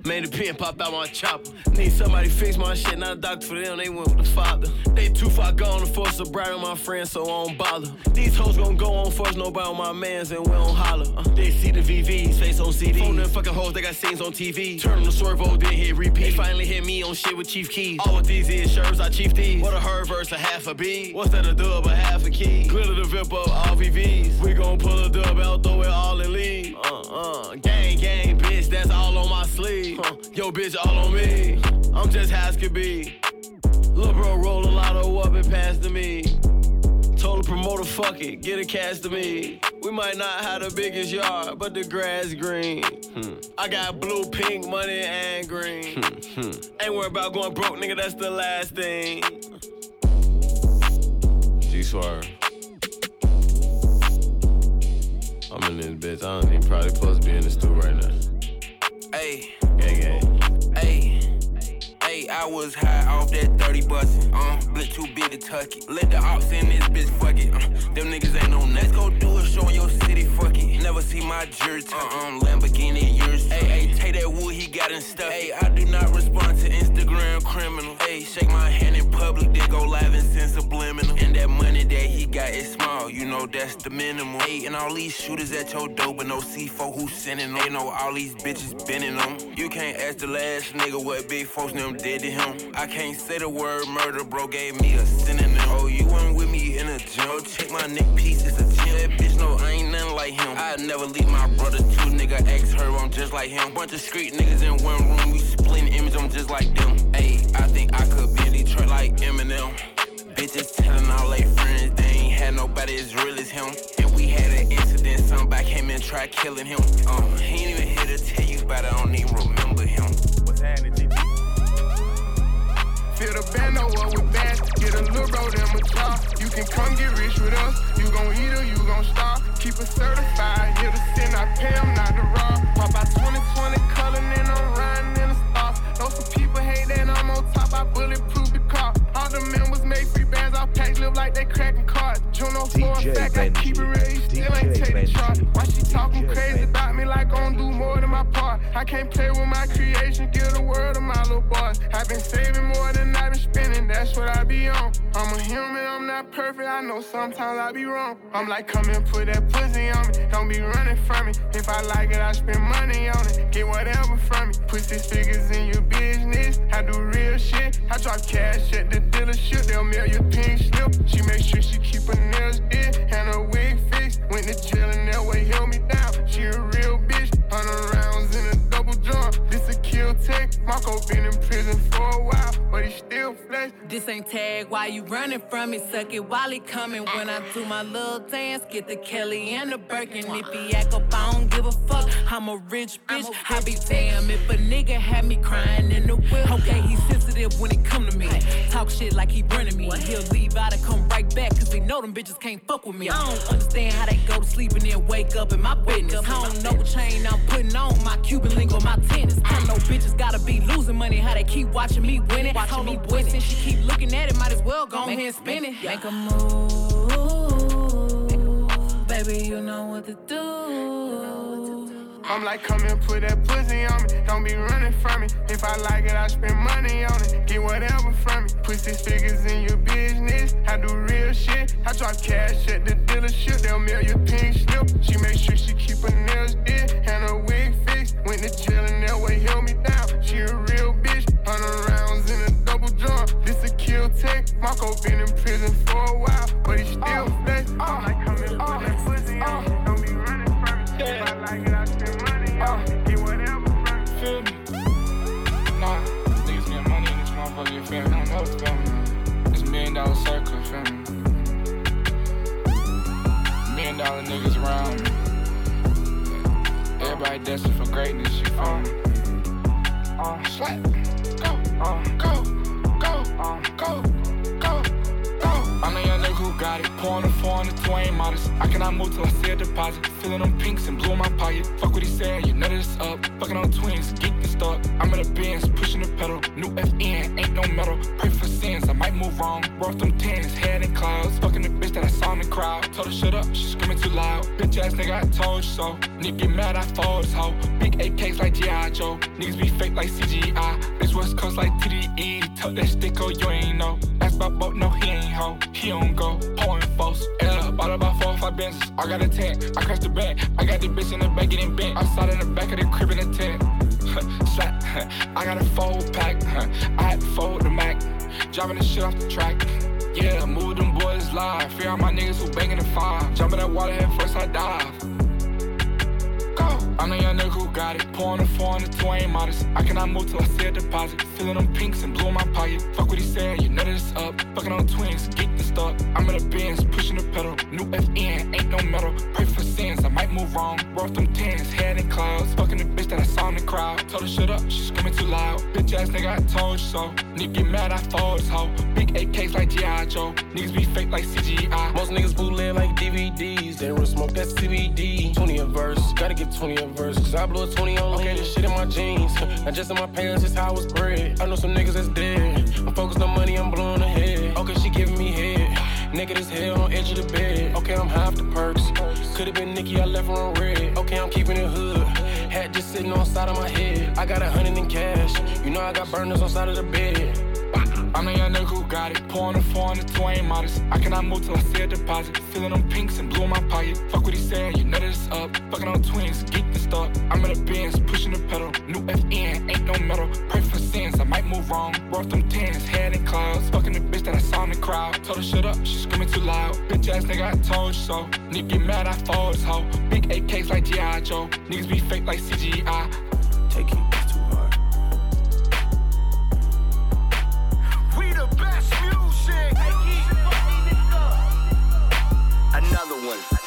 made the pen pop out my chopper. Need somebody fix my shit, not a doctor for them, they went with the father. They too far gone to force a bride on my friends, so I don't bother. These hoes gon' go on first, nobody on my mans, and we don't holler. Uh, they see the VVs, face on CD. Phone them fucking hoes, they got scenes on TV. Turn on the servo, then hit repeat. They finally hit me on shit with Chief Keef. All with these shirts, I chief these. What a her verse, a half a B. What's that a dub, a half a key? Glitter the VIP up, all VVs. We gon' pull a dub out, throw it all in lead. Uh, uh, gang, gang, bitch, that's all on my sleeve. Huh, yo, bitch, all on me. I'm just high as could be. Lil' bro roll a lot of up and pass to me. Told the promoter, fuck it, get a cash to me. We might not have the biggest yard, but the grass green. Hmm. I got blue, pink, money, and green. Ain't worried about going broke, nigga, that's the last thing. G Swerve. I'm in this bitch. I don't even probably supposed to be in the stool right now. Hey, gang. hey, I was high off that 30 bustin'. Uh, blit too big to tuck it. Let the ops in this bitch fuck it. Uh, them niggas ain't on. Let's go do a show in your city, fuck it. Never see my jury tuck it. Uh, um, Lamborghini yours. Hey, hey, take that wood he got and stuff. Hey, I do not respond to Instagram criminal. Hey, shake my hand in public, then go live and send subliminal. And that money that he got is small, you know that's the minimum. Hey, and all these shooters at your door, but no C4 who sending them. They know all these bitches bending them. You can't ask the last nigga what big folks them did to him. I can't say the word murder, bro gave me a synonym. Oh, you weren't with me in a gym. Check my neck piece, it's a gym. That bitch no, I ain't nothing like him. I never leave my brother too, nigga. Ask her, I'm just like him. Bunch of street niggas in one room, we splitting image, I'm just like them. Ayy, I think I could be in Detroit like Eminem. Bitches telling all they friends they ain't had nobody as real as him. And we had an incident, somebody came and tried killing him. Um, he ain't even here to tell you about it, I don't even remember him. What's happening, Feel the band what we bad. Get a little bro, them a job. You can come get rich with us. You gon' eat or you gon' starve. Keep it certified. Here to sin, I pay 'em not to rob. Pop out 2020 color, and I'm riding in the stars. Know some people hate that I'm on top. I bulletproof the car. All the members make free bands. All packs live like they cracking cards. Juno for a DJ fact, I keep it real. Still ain't take the chart. Why she talking DJ crazy Benji. about me like I don't do more than my part? I can't play with my creation. Give the world to my little boys. I've been saving more than not perfect. I know sometimes I be wrong. I'm like, come and put that pussy on me. Don't be running from me. If I like it, I spend money on it. Get whatever from me. Put six figures in your business. I do real shit. I drop cash at the dealership. They'll mail your pink slip. She make sure she keep her nails did and her wig fixed. Went to jail and that way held me down. She a real bitch. Hundred rounds in a double drum. This a kill tech. Marco been in prison for a while, but he still flex. This ain't tag, why you running from me? Suck it while he coming. When I do my little dance, get the Kelly and the Birkin. If he act up, I don't give a fuck. I'm a rich bitch. I be damn if a nigga had me crying in the whip. Okay, he sensitive when it come to me. Talk shit like he running me. He'll leave out and come right back, cause he know them bitches can't fuck with me. I don't understand how they go to sleep and then wake up in my business. I don't know what chain I'm putting on, my Cuban link or my tennis. I know bitches gotta be losing money, how they keep watching me win it. Watching me boy, since she keep looking at it, might as well go ahead and spin it. Make a move, baby, you know what to do. I'm like, come and put that pussy on me. Don't be running from me. If I like it, I spend money on it. Get whatever from me. Put six figures in your business. I do real shit. I drop cash at the dealership. They'll mail your pink slip. She make sure she keep her nails did and her wig fixed. Went to jail and that way held me Marco been in prison for a while, but he still flex. I'm like, come and put that pussy on me. Don't be running from me. If I like it, I spend money on it. Get whatever from me. Feel me? Nah, niggas get money in this motherfucker, you feel me? I don't know going on. It's a million dollar circle, feel me? Million dollar niggas around me. Everybody destined for greatness, you feel me? Uh, slap, go, uh, go, go, uh, go, go, go. I'm the young nigga who got it. Pouring the four on the two modest. I cannot move till I see a deposit. Feeling them pinks and blue in my pocket. Fuck what he said, you know that it's up. Fucking on twins, geek and stuck. I'm in the Benz, pushing the pedal. New FN, ain't no metal. Pray for sins, I might move wrong. Rough them tens, head in clouds. Fucking the bitch that I saw in the crowd. Told her shut up, she screaming too loud. Bitch ass nigga, I told you so. Nigga get mad, I fold his hoe. Big AKs like G.I. Joe. Niggas be fake like CGI. Bitch West Coast like TDE. Tuck that stick, oh, you ain't know. Ask about boat, no, he ain't hoe. He don't go. Pouring false. Yeah, bought about four or five benches. I got a tent, I crashed the bank. I got the bitch in the back getting bent. Outside in the back of the crib in the tent. Slap. I got a fold pack. I had to fold the Mac. Driving the shit off the track. Yeah, move them boys live. Fear all my niggas who banging the five. Jumping that water head first, I dive. I'm the young nigga who got it. Pouring the four on the two ain't modest. I cannot move till I see a deposit. Feeling them pinks and blue in my pocket. Fuck what he said, you know that it's up. Fucking on twins, and stuck. I'm in the Benz, pushing the pedal. New FN, ain't no metal. Pray for sins, I might move wrong. Rough them tens, head in clouds. Fucking the bitch that I saw in the crowd. Told her shut up, she screaming too loud. Bitch ass nigga, I told you so. Nigga get mad, I fold his hoe. Big AKs like G.I. Joe. Niggas be fake like CGI. Most niggas bootleg like DVDs. They run smoke that CBD. 20 a verse, gotta get 20 a verse. Cause I blew a 20 on okay, this shit in my jeans. Not just in my pants, just how I was bred. I know some niggas that's dead. I'm focused on money, I'm blowing ahead. Okay, she head. Naked as hell on edge of the bed. Okay, I'm half the perks. Could've been Nikki, I left her on red. Okay, I'm keeping it hood. Hat just sitting on side of my head. I got a hundred in cash. You know I got burners on side of the bed. I'm the young nigga who got it. Pouring the four on the two ain't modest. I cannot move till I see a deposit. Feeling them pinks and blue in my pocket. Fuck what he said, you know that it's up. Fucking on twins, geek I'm in the Benz, pushing the pedal. New FN, ain't no metal. Pray for sins, I might move wrong. Rough them tens, head in clouds. Fucking the bitch that I saw in the crowd. Told her shut up, she screaming too loud. Bitch ass nigga, I told you so. Nigga get mad, I fold this hoe. Big AKs like G.I. Joe. Niggas be fake like CGI. Take it, too hard. We the best music. Another one.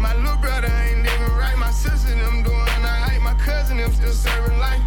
My little brother ain't living right. My sister them doing alright. My cousin them still serving life.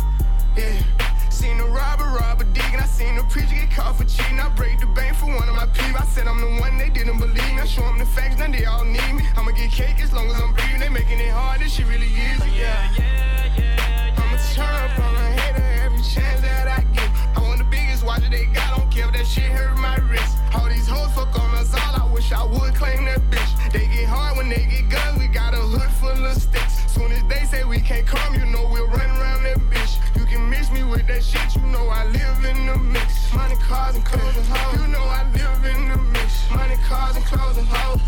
Yeah. Seen the robber rob a dig and I seen the preacher get caught for cheating. I break the bank for one of my peeps. I said I'm the one they didn't believe me. I show them the facts, now they all need me. I'ma get cake as long as I'm breathing. They making it hard, this shit really easy. Yeah. Yeah, yeah. I'ma turn up on a hater every chance that I get. I want the biggest watch that they got, care if that shit hurt my wrist. All these hoes fuck on us all, I wish I would claim that bitch. They get hard when they get guns, we got a hood full of sticks. Soon as they say we can't come, you know we'll run around that bitch. You can mix me with that shit, you know I live in the mix. Money, cars, and clothes and hoes. You know I live in the mix. Money, cars, and clothes and hoes.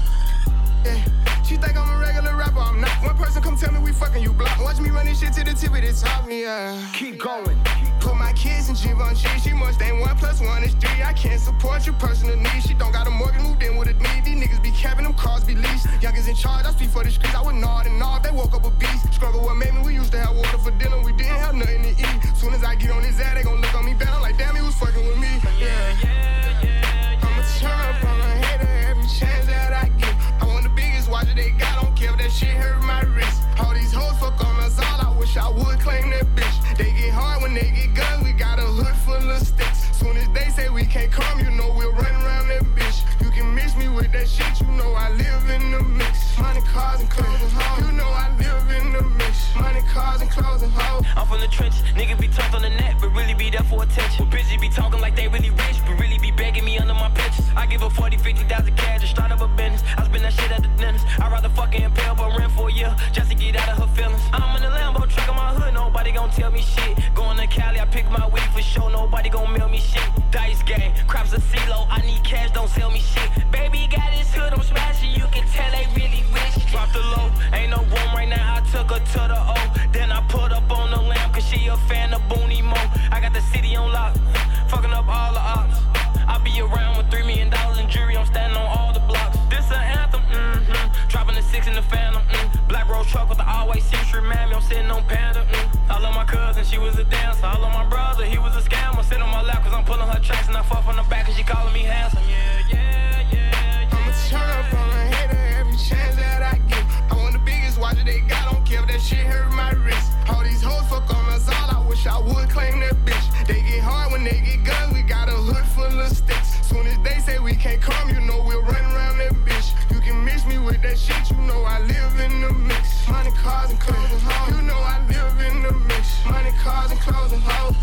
Yeah. She think I'm a regular rapper, I'm not. One person come tell me we fucking you block. Watch me run this shit to the tip of the top, yeah. Keep going. Put my kids in Givenchy. She must ain't one plus one is three. I can't support your personal needs. She don't got a mortgage, moved in with a need. These niggas be capping them cars be leased. Youngers in charge, I speak for the streets. I would nod and nod. They woke up a beast. Struggle what made me. We used to have water for dinner. We didn't have nothing to eat. Soon as I get on his ass, they gon' look on me bad. I'm like, damn, he was fucking with me. Yeah. Yeah, yeah, yeah I'ma turn up on a hater every chance that I get. I want the biggest watch that they got, don't care if that shit hurt my wrist. All these hoes fuck on us all, wish I would claim that bitch. They get hard when they get guns, we got a hood full of sticks. Soon as they say we can't come, you know we'll run around that bitch. You can mix me with that shit, you know I live in the mix. Money, cars, and clothes and hoes. You know I live in the mix. Money, cars, and clothes and hoes. I'm from the trench, nigga be tough on the net, but really be there for attention. Bitches be talking like they really rich, but really be I give her 40, 50,000 cash and start up a business. I spend that shit at the dentist. I'd rather fucking impale but rent for a year just to get out of her feelings. I'm in the Lambo truck in my hood, nobody gon' tell me shit. Going to Cali, I pick my weed for sure, nobody gon' mail me shit. Dice game, crops a CeeLo, I need cash, don't sell me shit. Baby got his hood, I'm smashing, you can tell they really rich. Drop the low, ain't no room right now, I took her to the O. Then I put up on the lamp, cause she a fan of Booney Mo. I got the city on lock, fucking up all the ops. I be around with three million dollars in jewelry. I'm standing on all the blocks. This an anthem, mm-hmm. Dropping the six in the phantom, mm. Black rose truck with the always century mammy, I'm sitting on Panda, mm. I love my cousin, she was a dancer. I love my brother, he was a scammer. Sit on my lap cause I'm pulling her tracks and I fuck from the back cause she calling me handsome. Yeah, yeah, yeah. yeah I'ma turn up on a hater every chance that I get. I want the biggest watch that they got, don't care if that shit hurt my wrist. All these hoes fuck on us all, I wish I would claim that bitch. They get hard when they get guns, we got a hood full of sticks. Soon as they say we can't come, you know we'll run around that bitch. You can mix me with that shit, you know I live in the mix. Money, cars, and clothes and hoes. You know I live in the mix. Money, cars, and clothes and hoes.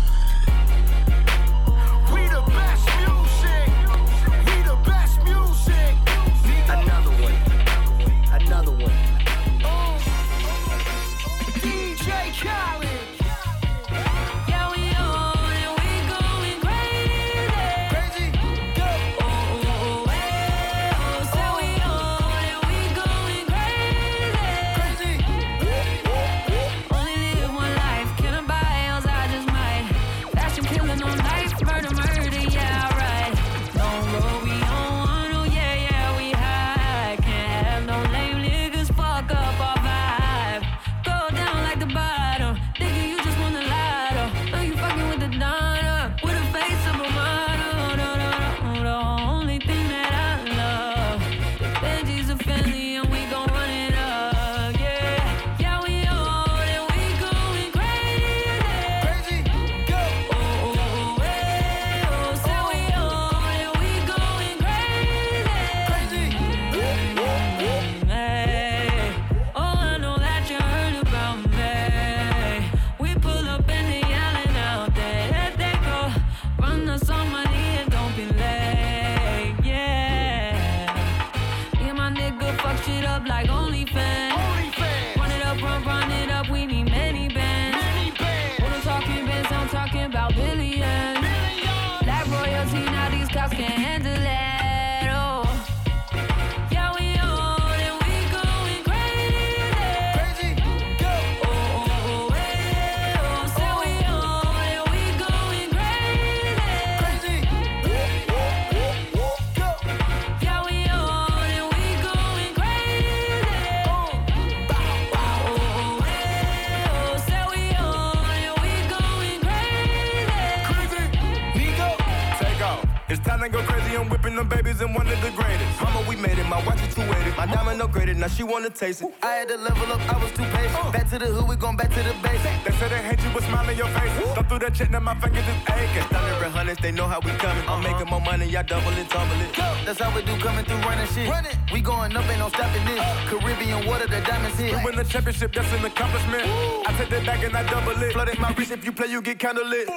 Taste it. I had to level up, I was too patient. Uh. Back to the hood, we going back to the basics. They said they hate you, but smile in your face. Thumb through that shit, now my fingers is aching. Thunder and hundreds, they know how we coming. I'm uh-huh. making more money, y'all double it, tumble it. That's how we do coming through running shit. We going up, ain't no stopping this. Uh. Caribbean water, the diamonds hit. We win the championship, that's an accomplishment. I take that back and I double it. Flooded my wrist, if you play, you get kinda lit.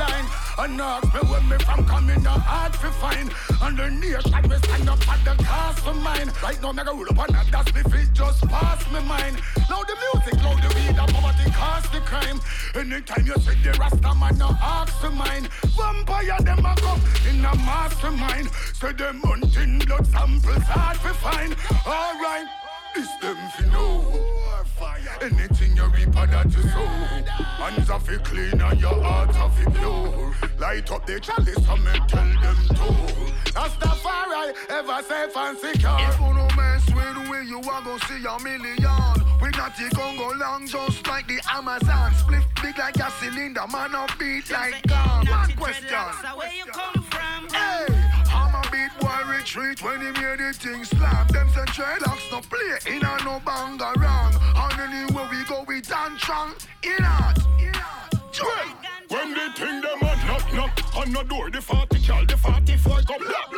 Line. And ask me where me from coming, no hard to find. And the nation we stand up at the cost for mine. Right now, me go roll up that, that's me feet just pass me mind. Now the music, now the weed, the poverty, cost the crime. Anytime you see the Rasta man, no ask to mine. Vampire, them a come in a mastermind. Say them hunting blood samples hard to find. Alright, this them fi know. Anything you reap of that you sow Hands are fi clean and your heart are fi pure Light up the chalice and me tell them to Rastafari ever safe and secure If you no mess with we, you are gonna see a million. We not the Congo long, just like the Amazon. Split big like a cylinder, man, a beat like God. One question. Where you come from? Hey, Beat boy retreat when he hear the thing slam. Them say dreadlocks no play, in a no banga wrong. And anywhere we go, we dance strong. In art. In. When they think them a knock knock on the door, the 40 cal, the 44 come blah.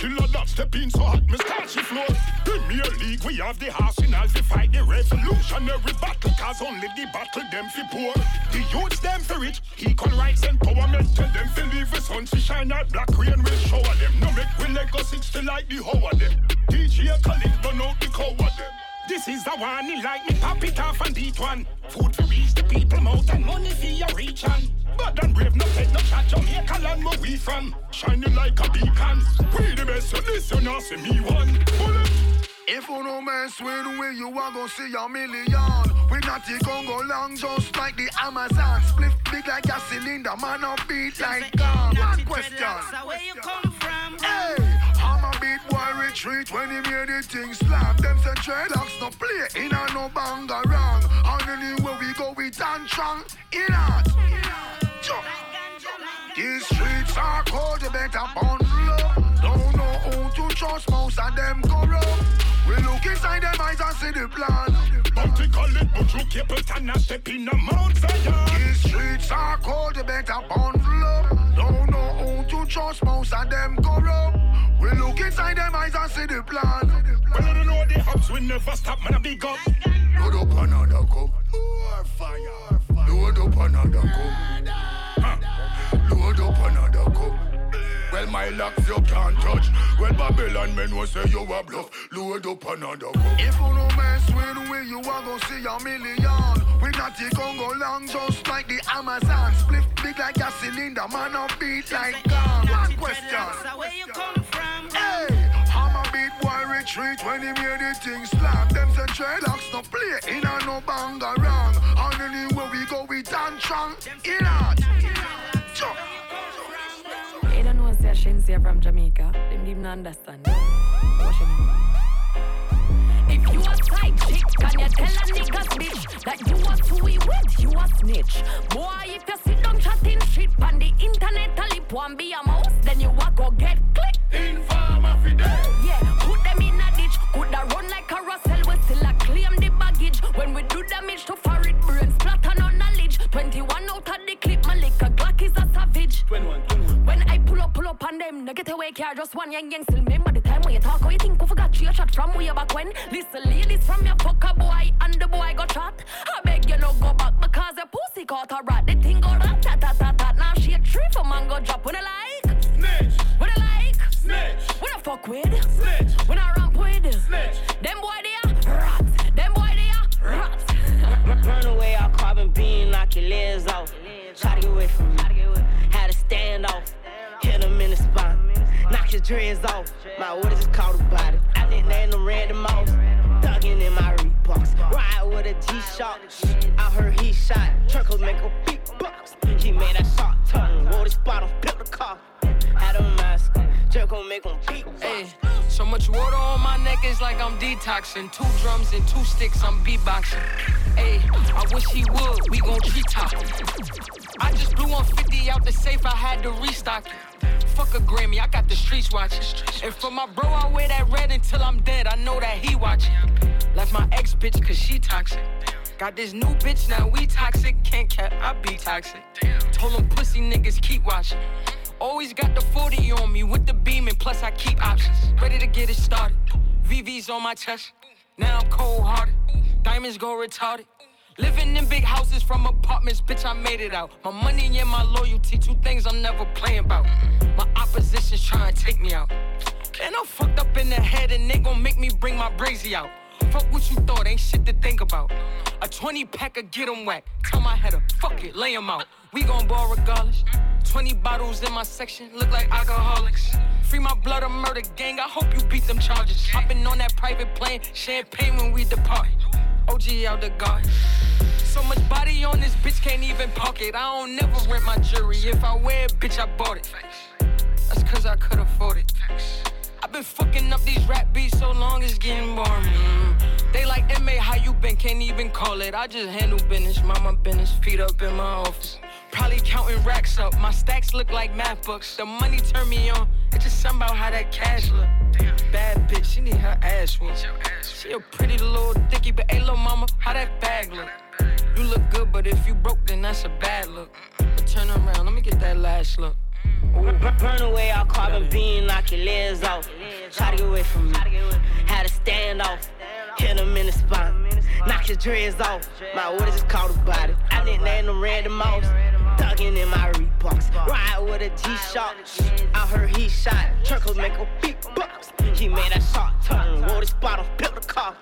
Killer that step in so hot, me start she floor. Premier League, we have the arsenal to fight the revolutionary battle, cause only the battle them fi poor. The youths them fi rich, equal rights empowerment, tell them fi leave the sun to shine out black rain will shower them. No make we Lego 60 like the hoe of them. DJ Khalid burn out the cow of them. This is the one, he like me pop it off and beat one. Food for reach the people mouth and money for your reach on. Bad and brave, no take no chat, Jamaica land where we from. Shining like a beacon. We the best, so this you not see me one. Bullet. If you no mess with we, you are gonna see a million. We not the Congo long, just like the Amazon. Split big like a cylinder, man, a beat like gum. One question. Where you come from? Hey, Beat boy retreat when he hear the thing slam. Them say dreadlocks no play, in a no banga wrong. And anywhere we go, we dance strong. In. Jump. These streets are cold, you better bundle up. Don't know who to trust, most of them corrupt. We look inside them eyes and see the plan. Bounty call it, but you keep it and a step in a Mount Zion. These streets are cold, you better bundle up. Don't know who to trust, most of them corrupt. We look inside them eyes and see the plan. Well, I don't know what the hubs will never stop, man, I big up. Load up another cup. More fire. Load up another cup. Huh. Load up another cup. Well, my locks you can't touch. Well, Babylon men will say you a bluff. Load up another cup. If you no mess with we, you are gonna see a million. We not the Congo long, just like the Amazon. Split big like a cylinder, man, a beat like gong. One question. Where you come from? Hey, I'm a beat boy retreat when he made the thing slam. Them say dreadlocks no play, in a no banga wrong. And anywhere we go, we dance strong. In out. They don't know say Shenseea from Jamaica. Them didn't understand. What you mean? If you a side chick, can you tell a nigga bitch that you a sweet with, you a snitch? Boy, if you sit down chatting shit on the internet, a lip one be a mouse, then you a go get click. Informer fidel. Yeah, put them in a ditch, coulda run like a Russell, we still a claim the baggage. When we do damage to foreign brain, splatter no knowledge. 21 out of the clip, my liquor Glock is a savage. 21, up on them, no get away car, just one yang yang. Still remember the time when you talk, how you think we forgot you shot from way back when? Listen, ladies from your fucker boy, and the boy got shot. I beg you no go back because your pussy caught a rat. The thing go rat tat tat tat tat. Now she a tree for mango drop. When I like, Snitch. when I like, Snitch. when I fuck with, Snitch. when I ramp with, Snitch. them boy they are rats, them boy they are rats. Burn away all carbon beam, knock your legs off. Try to get away from me. Had to stand off. Hit him in the spine. Knock his dreads off. My orders is called a body. I nicknamed him Randy Moss. Thuggin' in my Reeboks. Ride with a G-Shock. I heard he shot. Truckles make a big He made that shot. Wore the spot on, built the car. Had a mask. Jerk gon' make him beat. Hey, so much water on my neck, it's like I'm detoxing. Two drums and two sticks, I'm beatboxing. Hey, I wish he would, we gon' treetop him. I just blew 150 out the safe, I had to restock it. Fuck a Grammy, I got the streets watching. And for my bro, I wear that red until I'm dead, I know that he watching. Left my ex bitch, cause she toxic. Got this new bitch, now we toxic. Can't cap, I be toxic. Damn. Told them pussy niggas keep watching. Always got the 40 on me with the beam, and plus I keep options. Ready to get it started. VV's on my chest. Now I'm cold hearted. Diamonds go retarded. Living in big houses from apartments, bitch, I made it out. My money and my loyalty, two things I'm never playing about. My opposition's trying to take me out. And I'm fucked up in the head, and they gon' make me bring my brazy out. Fuck what you thought, ain't shit to think about. A 20 packer, get 'em whack. Tell my header, fuck it, lay 'em out. We gon' ball regardless. 20 bottles in my section, look like alcoholics. Free my blood or murder gang, I hope you beat them charges. Hopping on that private plane, champagne when we depart. OG out the guard. So much body on this bitch, can't even park it. I don't never rent my jewelry. If I wear it, bitch, I bought it. That's cause I could afford it. I've been fucking up these rap beats so long, it's getting boring. They like MA, how you been? Can't even call it. I just handle business, mind my business, feet up in my office. Probably counting racks up. My stacks look like math books. The money turn me on. It's just something about how that cash look. Bad bitch, she need her ass whooped. She a pretty little dickie, but hey, little mama, how that bag look? You look good, but if you broke, then that's a bad look. But turn around, let me get that last look. Burn, away all carbon beam, knock your legs off. Try to get away from me. Had to stand off. Hit him in the spine. Knock his dreads off. My orders is called a body. I nicknamed him Randy Moss. Thuggin' in my Reeboks. Ride with a G-Shock. I heard he shot. Truckles make a big box. He made that shot turn. Wore the spot on, built the car.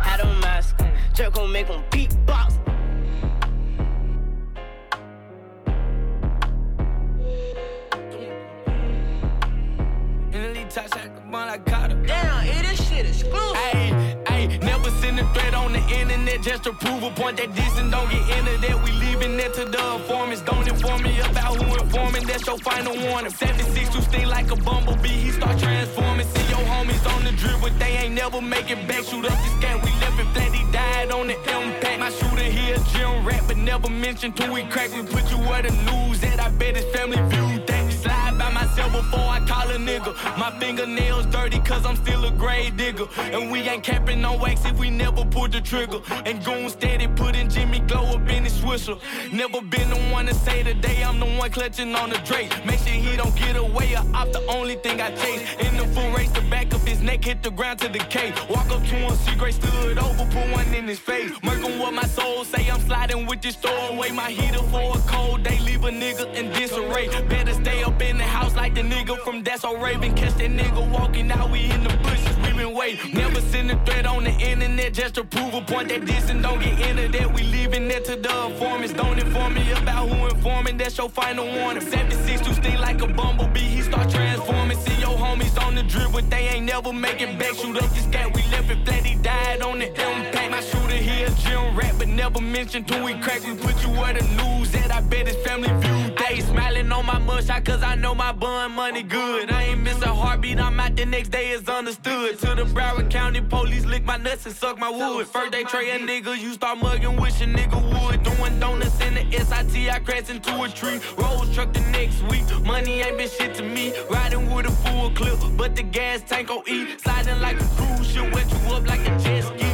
Had a mask. Jerk gon' make him beatbox. Bun, I got her. Damn, it this shit exclusive. Ayy, ayy, never send a threat on the internet just to prove a point that this and don't get into that. We leaving it to the informants. Don't inform me about who informing. That's your final warning. 76 who sting like a bumblebee. He start transforming. See your homies on the drip, but they ain't never make it back. Shoot up the scat, we left it flat. He died on the impact. My shooter here, Jim Rat, but never mentioned till we crack. We put you where the news at. I bet his family viewed that. Slide by myself before I call a nigga. My fingernails dirty cause I'm still a grave digger. And we ain't capping no wax if we never pull the trigger. And goon steady putting Jimmy Glow up in his swisher. Never been the one to say today I'm the one clutching on the Drake. Make sure he don't get away or off the only thing I chase. In the full race, the back of his neck hit the ground to decay. Walk up to him, see Gray stood over, put one in his face. Murking what my soul say, I'm sliding with this throw away My heater for a cold day, leave a nigga in disarray. Better stay up in the house like the nigga from That's Raven. Catch that nigga walking out, we in the bushes, we been waiting. Never send a threat on the internet just to prove a point that this and don't get into that. We leaving that to the informants. Don't inform me about who informing, that's your final warning. 76 to sting like a bumblebee, he start transforming. See homies on the drip, but they ain't never making back. Shoot up this cat, we left it flat, he died on the impact. My shooter here, Jim Rat, but never mentioned till we crack. We put you where the news at, I bet his family view. I ain't smiling on my mugshot, cause I know my bun money good. I ain't miss a heartbeat, I'm out the next day is understood. To the Broward County police lick my nuts and suck my wood. First they tray a nigga, you start mugging, wish a nigga would. Doing donuts in the SIT, I crash into a tree. Rolls truck the next week, money ain't been shit to me. Riding with a full clip, but the gas tank on E. Sliding like a cruise ship, wet you up like a jet ski.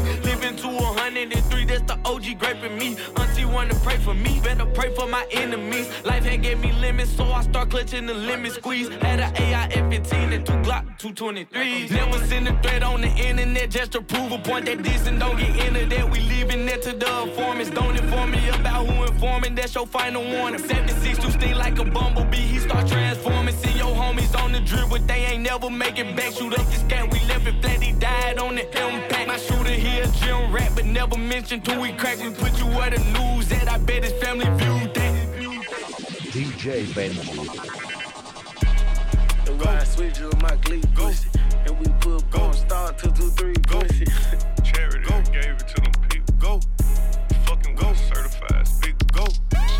Living to a hundred and three, that's the OG graping me. Auntie wanna pray for me, better pray for my enemies. Life had gave me limits, so I start clutching the limit squeeze. Had an AI F15 and two Glock 223s. Never send a threat on the internet just to prove a point that this and don't get into that. We leaving it to the informants. Don't inform me about who informing, that's your final warning. 76 to sting like a bumblebee, he start transforming. See your homies on the drip, but they ain't never make it back. Shoot up this cat, we left it flat, he died on the impact. My shooter here, Jim Rat, but never mentioned till we crack. We put you where the news at, I bet his family viewed that. DJ Benji. The ride switch you with my glee pussy. And we put go star two two three pussy. Charity go. gave it to them people. Go. Fucking go. Certified speak. Go.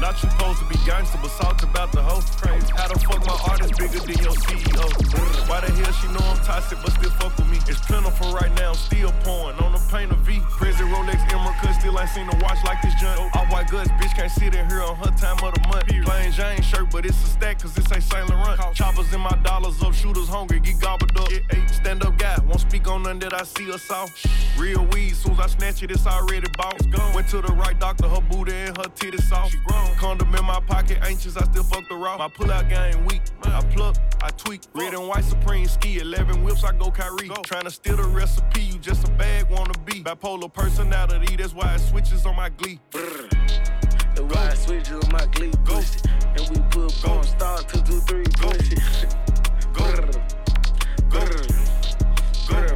Not you supposed to be gangster, but talk about the hoe. Crazy. How the fuck my artist bigger than your CEO? Why the hell she know I'm toxic, but still fuck with me? It's plentiful right now, I'm still pouring on the paint of V. Crazy Rolex Emerald cut, still ain't seen a watch like this junk. Oh, All white goods, bitch can't sit in here on her time of the month. Plain Jane shirt, but it's a stack, cause this ain't Saint Laurent. Choppers in my dollars up, shooters hungry, get gobbled up. Stand up guy, won't speak on none that I see or saw. Real weed, soon as I snatch it, it's already bought. Went to the right doctor, her booty and her titties soft. She grown. Condom in my pocket, anxious, I still fuck the raw. My pull out game weak, I pluck, I tweak. Red and white Supreme ski, 11 whips, I go Kyrie. Trying to steal the recipe, you just a bag wanna be. Bipolar personality, that's why it switches on my glee. The ride switch you with my glee pussy. And we put go star two two three pussy. Go. Go. Go.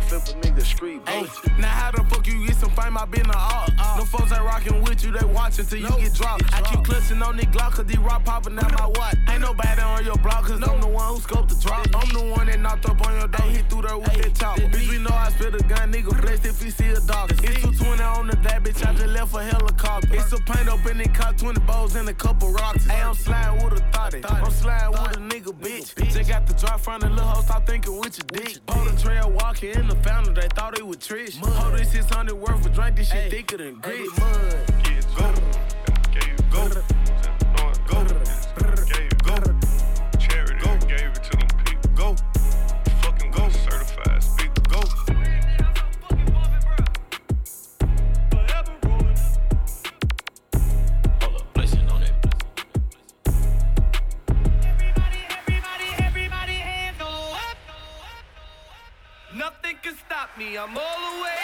Flip a nigga street pussy. Now how the fuck you get some fame? I been a art. No folks ain't rockin' with you, they watchin' till you get dropped. I keep clutching on the Glock cause these rock poppin' out my watch. Ain't nobody on your block cause I'm the one who scoped the drop. I'm the one that knocked up on your door, hit through there with that chopper. Bitch, we know I spit a gun, nigga blessed if he see a dog. It's 220 on the that bitch, I just left a helicopter. It's a paint up in the car, 20 bows and a couple rocks. Hey, I'm sliding with a thotty. I'm sliding with a nigga, bitch. Just got the drop from the little hoe, stop thinking with your dick. Hold the trail walking in the fountain, they thought it was Trish. Hold this 600 worth of drink, this shit thicker than grits. Go. Go. Go. Me. I'm all the way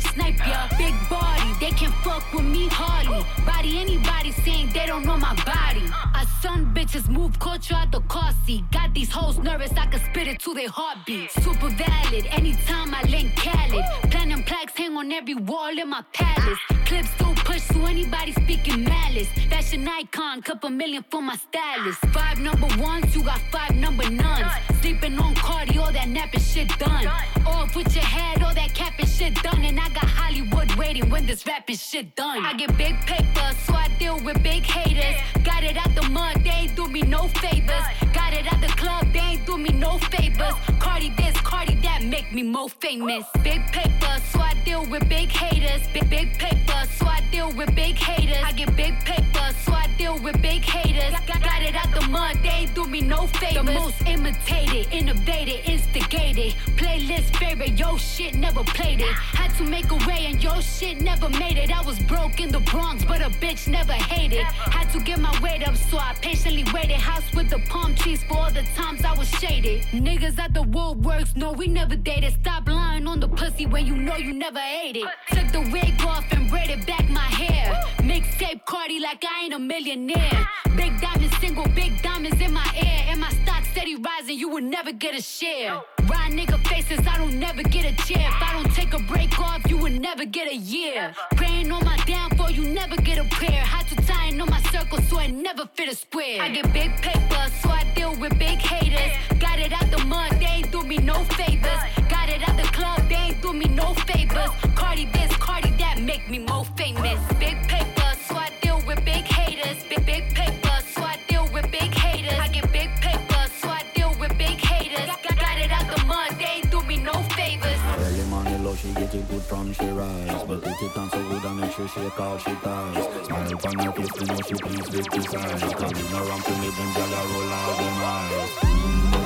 bitch snipe ya. Big body, they can fuck with me hardly. Body anybody saying they don't know my body. I son bitches move culture out the car seat. Got these hoes nervous, I can spit it to their heartbeat. Super valid, anytime I link Khaled. Platinum plaques hang on every wall in my palace. Clips still push to anybody speaking malice. Fashion icon, couple million for my stylist. Five number ones, you got five number nuns. Sleeping on Cardi, all that napping shit done. Off with your head, all that capping shit done. And I got Hollywood waiting when this rapping shit done. I get big paper, so I deal with big haters. Got it out the mud, they ain't do me no favors. Got it at the club, they ain't do me no favors. Cardi this, Cardi that, make me more famous. Big paper, so I deal with big haters. Big big paper, so I deal with big haters. I get big paper, so I deal with big haters. Got, it at the mud, they ain't do me no favors. The most imitated, innovated, instigated. Playlist favorite, yo shit never played it. Had to make a way and yo shit never made it. I was broke in the Bronx, but a bitch never hated. Had to get my weight up, so I patiently waited. House with the palm trees for all the times I was shaded. Niggas at the woodworks, no, we never dated. Stop lying on the pussy when you know you never ate it. Took the wig off and braided back my hair. Mixtape Cardi like I ain't a millionaire. Big diamonds, single big diamonds in my ear. And my stock steady rising, you will never get a share. Ride nigga faces, I don't never get a chair. If I don't take a break off, you will never get a year. Praying on my downfall, you never get a prayer. Had to tie on my circle so I never fit a square. I get big paper, so I deal with big haters. Got it out the mud, they ain't do me no favors. Got it out the club, they ain't do me no favors. Cardi this, Cardi that, make me more famous. Big paper, she get it good from she rise. But put it on so good and make sure she call she ties. Smile upon her face, you know she pleased with this eyes. Coming around to me, them gyal a roll out them eyes. Mm,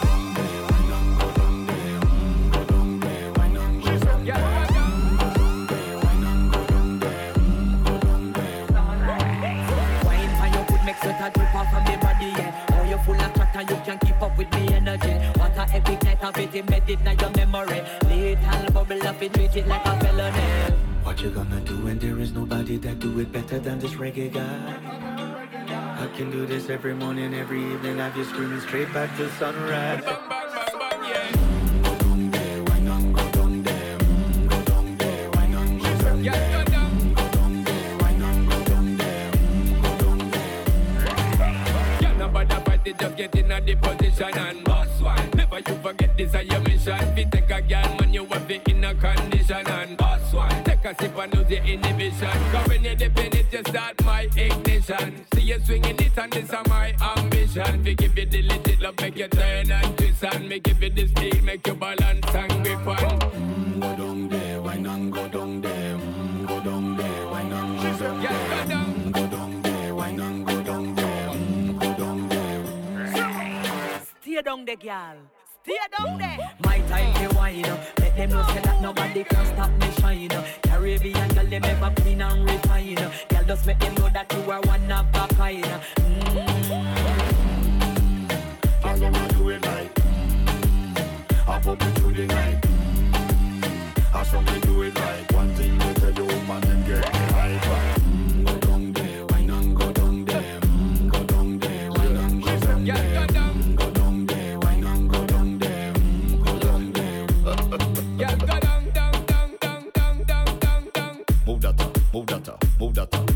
go a drip off from me body, yeah. Oh, you full of and you can keep up with me energy. What a epic it, embedded in your memory. Little bubble up, it treat it like a felony. What you gonna do when there is nobody that do it better than this reggae guy? I can do this every morning, every evening. Have you screaming straight back to sunrise. Yeah, no bother fight it, just get in a the position and boss this a your mission. If you take a girl, man, you have it in a condition. And boss one, take a sip and lose your inhibition. Cause when you dip in it, you start my ignition. See you swinging it, and this a my ambition. We give you the legit love, make you turn and twist. And me give you the steel, make you balance and grip on. Mm, go down there, why not go down there? Mm, go down there, why not go down there? Go down. Mm, go down there, why not go down there? Mm, go down there. Stay down there, girl tear down there. Mm. My time they wine, let them know say that nobody can stop me shine. Caribbean girl them ever clean and refine. Girl just make them know that you are one of a kind. Mm. Girl them a do it right. I pump it through the night. I show me do it right.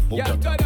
Booga.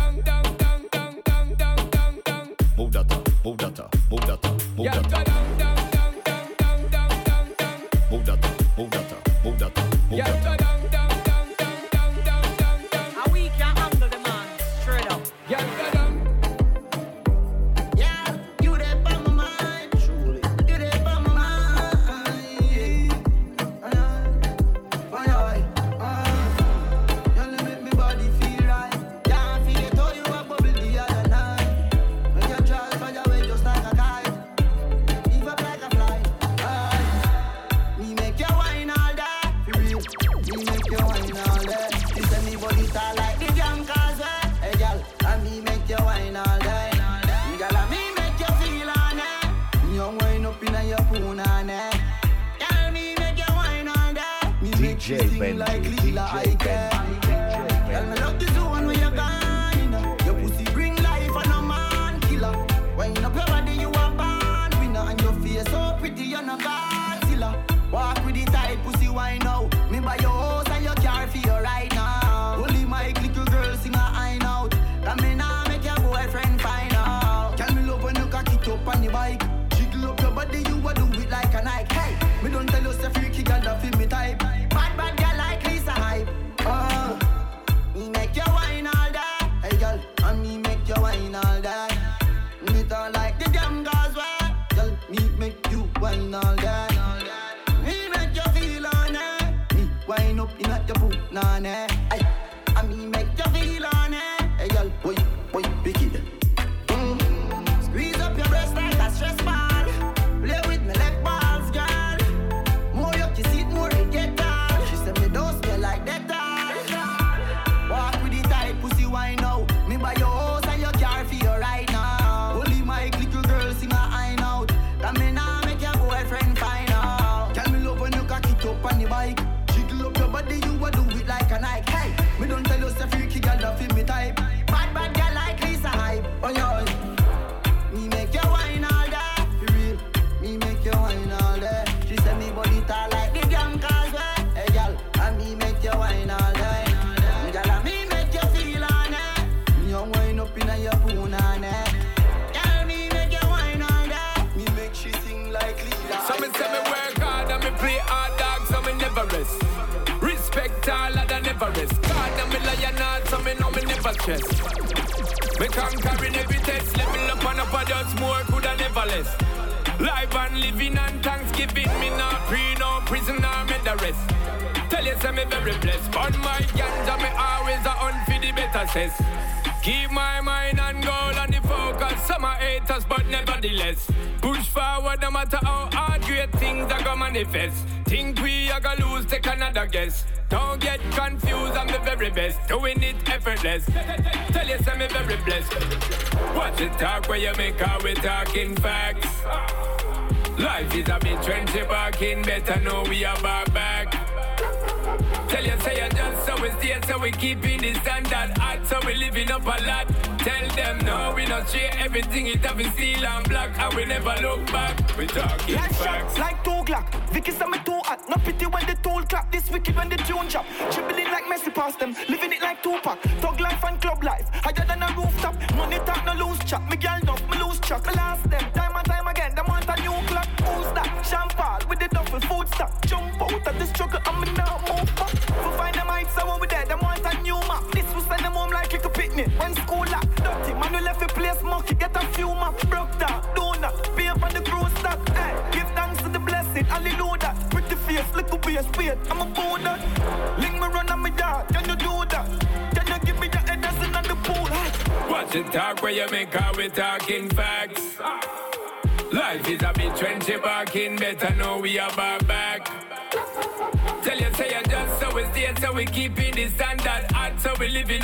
never look back. We talking back.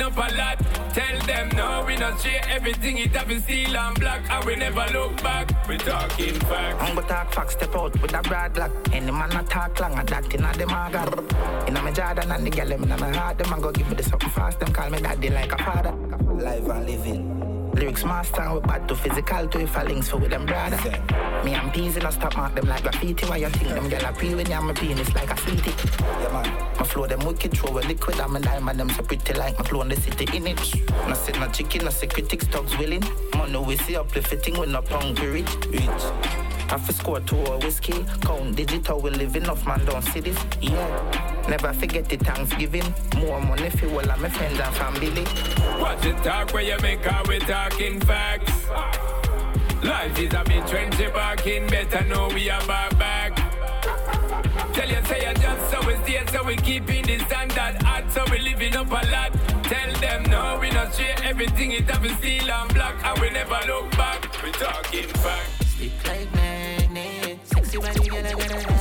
Up a lot. Tell them no, we not share everything, it have been steel and black, and we never look back. We talking facts. I'm gonna talk facts, step out with a broad lock. Any man not talk long, I that in a them a got. In a me Jordan and the girl them in my heart, them a go give me the something fast, them call me daddy like a father. Live and living. Lyrics master, we bad to physical to if I links for with them brother. Me and peas in a stop mark them like graffiti. Why you think them gyal a peel when you my penis like a sweetie? Yeah man, my flow them wicked, throw a liquid. I'm a diamond, them so pretty like my flow in the city in it. No sit no chicken, no say critics, dogs willing. Money we see up the fitting, we no hungry rich. Rich. Have to score two or whiskey. Count digital, we living off man don't see this. Yeah. Never forget the Thanksgiving. More money for all of my friends and family. Watch it talk where you make how we talking facts. Life is a bit trendy barking, better know we are back back. Tell you say you just so we stay, so we keeping the standard hot, so we living up a lot. Tell them no, we not share everything, it have been steel and black, and we never look back. We talking facts. Stick like magnet, sexy body, girl, I gotta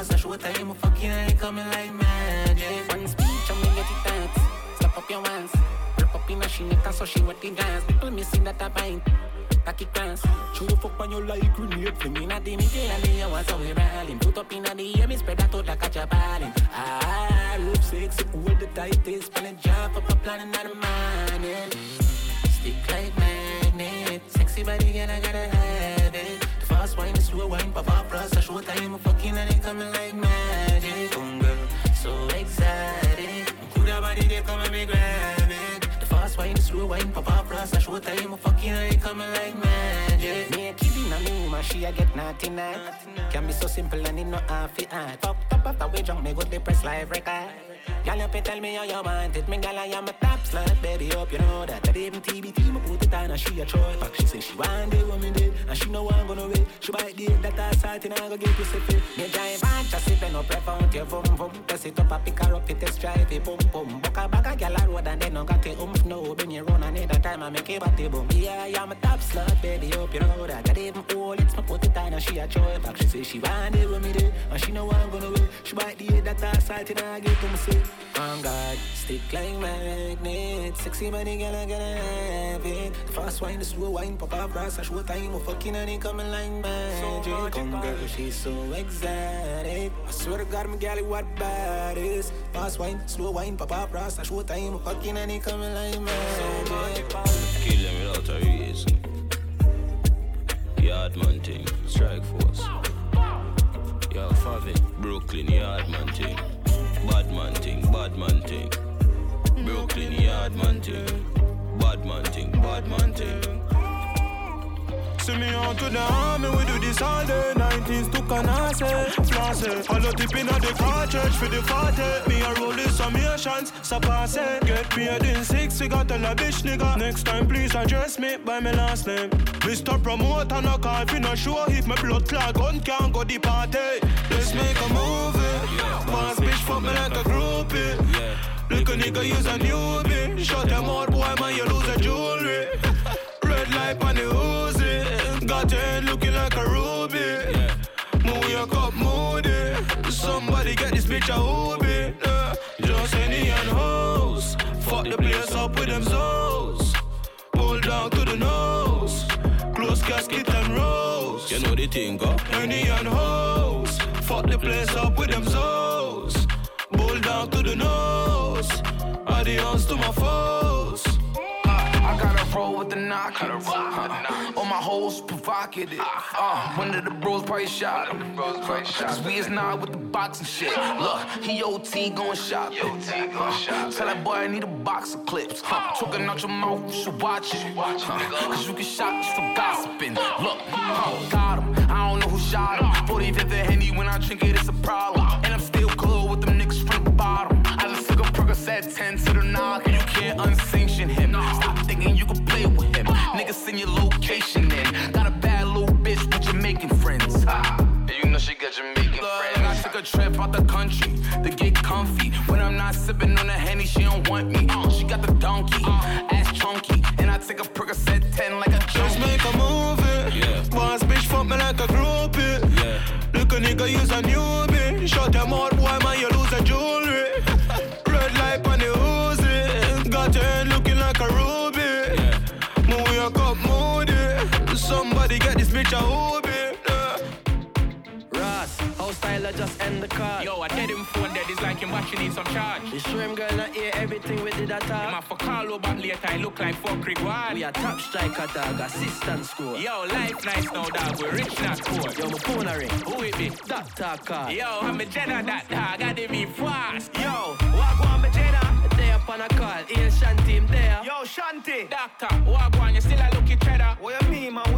up, a show time, fucking and it coming like magic. One speech, I'm gonna get it dance. Step up your hands, rip up in a shinita, so she wet the dance. People missing that I bind. Cocky class. Show fuck when you like grenade. Fling in a the middle and you want some we ballin'. Put up in a the air, me spread that out like a ballin'. Ah, rope sexy, hold the tightest. Spelling jump up a plan in the morning. Stick like magnet. Sexy body, girl, I gotta have. The fast wine, slow wine, pop up, plus a show time. Fucking and it coming like magic. Boom, girl, so excited. Cool that body, they come and me grab it. The fast wine, slow wine, pop up, plus a show time. Fucking and it coming like magic. Me a kid in a me, man, she a get naughty night. Can be so simple and it no half it hard. Fuck up after we drunk, me go the press live record. Y'all you fi tell me how you want it. Me gal I am a top slut, baby. Hope you know that. That even TBT, me put it on and she a choice. Fuck, she say she want it when me did, and she know I'm gonna wait. She bite the head that I start and I go get pussy fit. Me giant bunch, I sip and up, found your vum vum. Press it up, I pick her up, it test drive it, boom boom. Buck a bag a gal a road and then no got it oomph. No, bring you run another time, I make it body boom. Yeah, I am a top slut, baby. Hope you know that. That even hold it, me put it on and she a choice. Fuck, she say she want it when me did, and she know I'm gonna wait. She bite the head that I start and I get to me sick. On God, stick like magnet. Sexy body, girl, I gotta have it. Fast wine, slow wine, pop up, brass, I show time, we fucking and it coming like magic. Come girl, she's so exotic. I swear to God, my galley, what bad is. Fast wine, slow wine, pop up, brass, I show time, we fucking and it coming like magic. Kill them without a reason. Yardman thing, strike force. Yo, Favi, Brooklyn, Yardman thing. Badman thing, thing. Brooklyn, Yardman thing. Badman thing, badman thing. See me on to the army, we do this all day 19s to Canase, Flase the tip in the car church for the party Me a roll this pass it Get paid in six, we got a bitch nigga Next time please address me by my last name Mr. Promoter, no call fi no show If my blood clot gun can't go the party Let's make a movie Boss bitch fuck me like a groupie. Look a nigga use a newbie. Shut them out boy man you lose a jewelry. Red light on the Uzi. Got your head looking like a ruby. Move your cup moody. Somebody get this bitch a hoobie yeah. Just any and hoes. Fuck the place up with them zoes. Pull down to the nose. Close casket and rose. You know the thing, go. Any and hoes Fuck the place up with them souls. Pull down to the nose Adios to my foes roll with the knock. Uh, all my hoes provocative. Uh, one of the bros probably shot him. Cause we is not with the boxing shit. Look, he OT going shopping. Uh, tell that boy I need a box of clips. Huh, talking out your mouth, you should watch it. Uh, Cause you get shot just for gossiping. Look, uh, got him. I don't know who shot him. 45th of Henny when I drink it, it's a problem. And I'm took a Percocet 10 to the knock, you can't unsanction him. Stop thinking you can play with him. Niggas send your location in. Got a bad little bitch with Jamaican friends. Ha. And you know she got Jamaican friends. I took a a trip out the country to get comfy. When I'm not sipping on a henny, she don't want me. She got the donkey, ass chunky, and I take a Percocet 10 like a Let's make a movie. Yeah. Boss bitch fuck me like a groupie. Yeah. Look a nigga use a new newbie. Shut them mouth, get this bitch a hoobie. Yeah. Ross, how style I just end the call. Yo, I dead him phone dead, it's like him watching need some charge. You sure him girl not hear everything we did at Him all? have for call over later, I look like fuck Rick Wall. We a top striker dog, assistant score. Yo, life nice now, dog. We rich, not poor. Yo, my phone a ring. Who it be? Doctor call. Yo, I'm a Jenna that dog. I did me fast. Yo, walk on my Jenna. They up on a call. Ian Shanti him there. Yo, Shanti. Doctor, walk on, you still a looky cheddar. What you mean, man?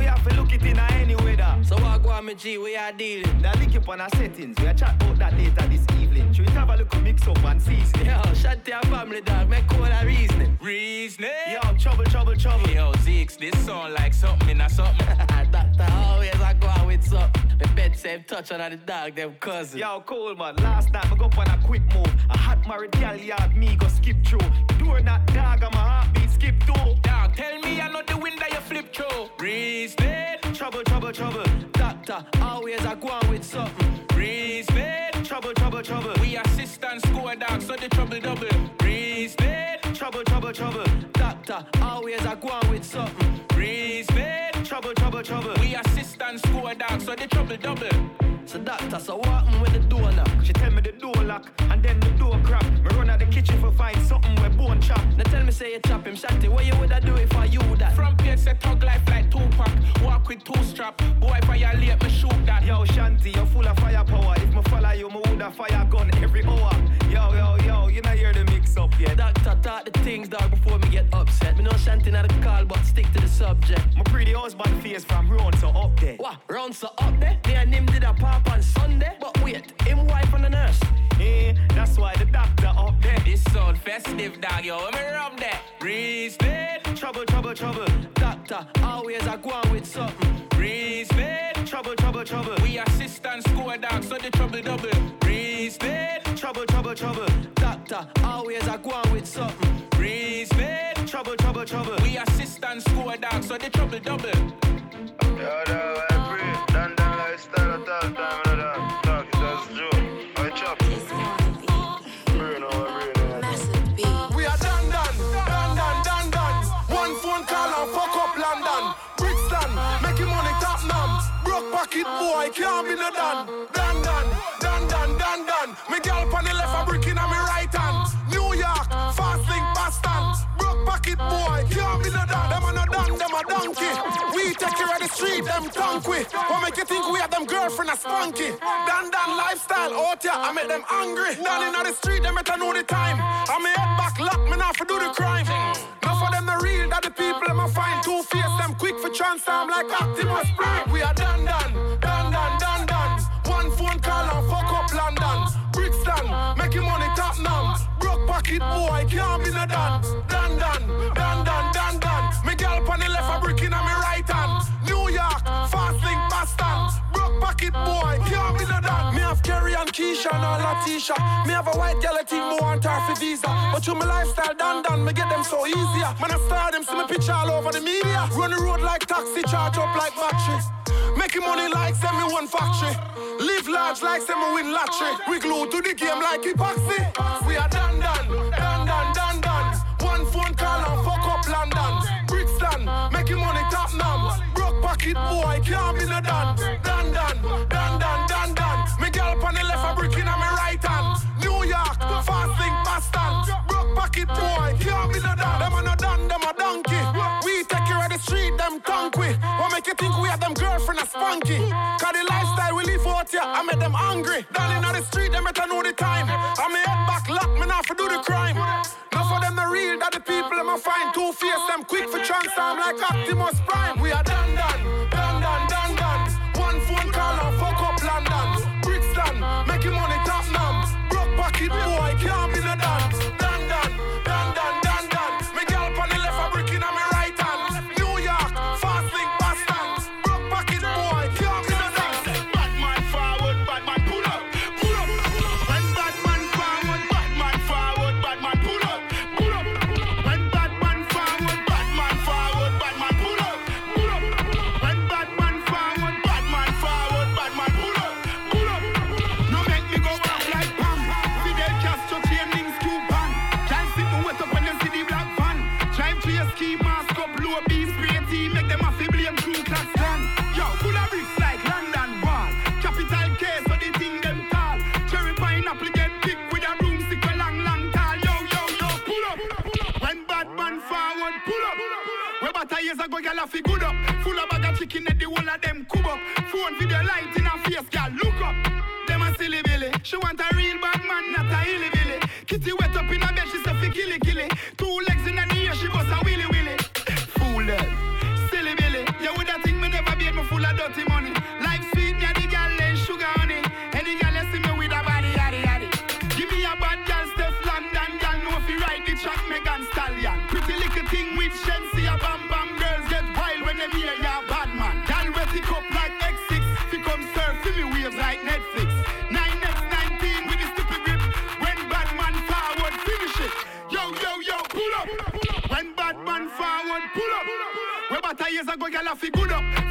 My G, we are dealing. That link up on our settings. We are chat about that later this evening. Should we have a look mix up and season? Yo, Shanti a family dog. Make all a reasoning. Reasoning. Yo, trouble, trouble, trouble. Yo, Zeeks, this sound like something in a something. Doctor always I go out with something. The bed same touch on the dog, them cousin. Yo, cool man. Last night I go up on a quick move. A hot married gal yard me go skip through. Door that dog and my heartbeat skip too. Dog, tell me I know the window you flip through. Reasoning. Trouble, trouble, trouble. Doctor always I go on with something. Reasoning. Trouble, trouble, trouble. We assist assistant score dog, so the trouble double. Reasoning. Trouble, trouble, trouble. Doctor always I go on with something. Reasoning. Trouble, trouble, trouble. We assist assistant score dog, so the trouble double. So doctor, so what happen when the door knock? She tell me the door lock and then the door crack. Me run out the kitchen for find something where bone chop. Now tell me say you chop him, Shanti. What you woulda do if I you that? From here, say talk life like with two strap. Boy, violate me, shoot that. Yo, Shanti, you're full of firepower. If me follow you, me woulda fire gun every hour. Yo, yo, yo, you not hear the mix up yet. Doctor thought the things dog before me get upset. Me know Shanti not the call, but stick to the subject. My pretty husband face from round so up there. What? Round so up there? Me and him did a pop on Sunday. But wait, him wife and the nurse. Eh, that's why the doctor up there. This sound festive, dog. Yo, let me rub that. Reasoning. Trouble, trouble, trouble. Doctor always I go on with something. Reasoning. Trouble, trouble, trouble. We assist assistant score dog, so the trouble double. Reasoning. Trouble, trouble, trouble. Doctor always I go on with something. Reasoning. Trouble, trouble, trouble. We assist assistant score dog, so the trouble double. Eh. Them tongue. What make you think we have them girlfriend a spunky? Done, done lifestyle out here, I make them angry. Down in the street, them better know the time. I me head back, lock me now for do the crime. Now for them the real, that the people them a find. Two face them quick for transform like Optimus Prime. We are done, done, done, done, done, done. One phone call and fuck up London. Brixton, making money top num. Broke pocket boy, can't be no done. Done, done, done, done, done, done. Me gal on the left, a brick Pocket boy, can't be no done. Me have Kerry and Keisha and all Latisha. Me have a white girl a team, me want her for visa. But you my lifestyle done done, me get them so easier. Man, I star them, see me picture all over the media. Run the road like taxi, charge up like battery. Making money like send me one factory. Live large like send me win lottery. We glue to the game like epoxy. We are done done, done done done done. One phone call and fuck up London. Brixton, making money top num. Broke pocket boy, can't be no done Boy, can't be no. Them no them a donkey. We take care of the street, them tongue we. What make you think we have them girlfriend a spunky? Cause the lifestyle we live out here, I make them angry. Down in the street, them better know the time. I me head back, lock me now for do the crime. Now for them the real, that the people them a find. Two face them quick for transform like Optimus Prime. We are done, done, a real We about a years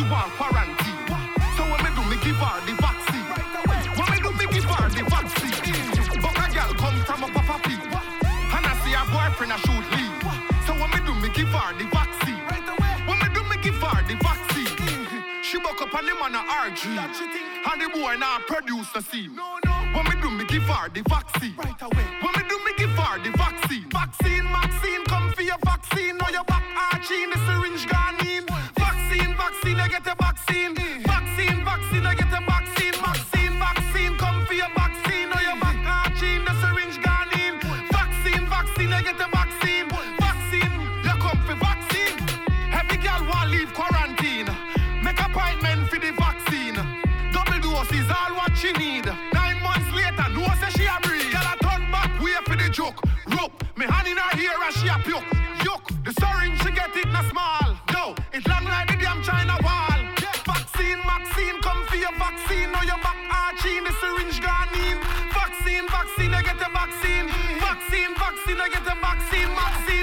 she want quarantine. So when me do me give her the vaccine. When me do me give her the vaccine. But a girl come from a papa pee. And I see her boyfriend a shoot leave. So when me do me give her the vaccine. When me do me give her the vaccine. She buck up on him on a RG. And the boy now produce the scene. When me do me give her the vaccine. Right away. When me do me give her the vaccine. Vaccine, vaccine, come for your vaccine. Now your back arching, Vaccine, vaccine, I get a vaccine. Vaccine,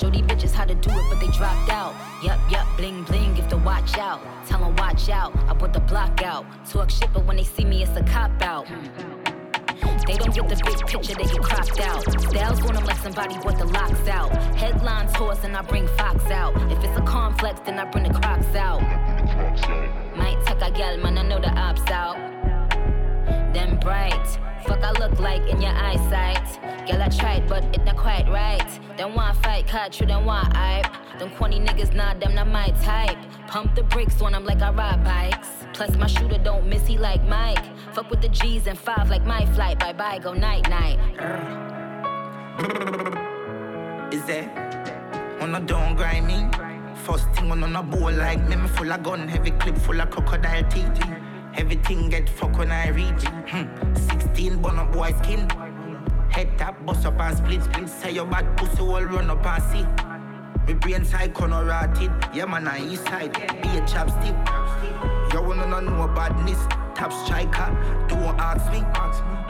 Show these bitches how to do it, but they dropped out. Yup, yup, bling, bling, if to watch out. Tell 'em watch out, I put the block out. Talk shit, but when they see me, it's a cop out. They don't get the big picture, they get cropped out. Styles on them like somebody brought the locks out. Headlines horse and I bring Fox out. If it's a complex, then I bring the crocs out. Might take a gal, man, I know the ops out. Them bright, fuck I look like in your eyesight. Girl, I tried, but it not quite right. Them want fight, catch you, them want hype. Them corny niggas, nah, them not my type. Pump the brakes when I'm like I ride bikes. Plus my shooter don't miss, he like Mike. Fuck with the G's and five like my flight. Bye bye, go night night. Is it? When I don't grind me. First thing on a bowl like me, me full of gun, heavy clip full of crocodile teeth. Everything get fuck when I reach. Hmm. 16 bun up boy skin. Head tap, bust up and split split. Say your bad pussy all run up and see. Me brain side corner rotted. Yeah man, I east side. Be a chapstick. You wanna know no badness. Top striker, don't ask me.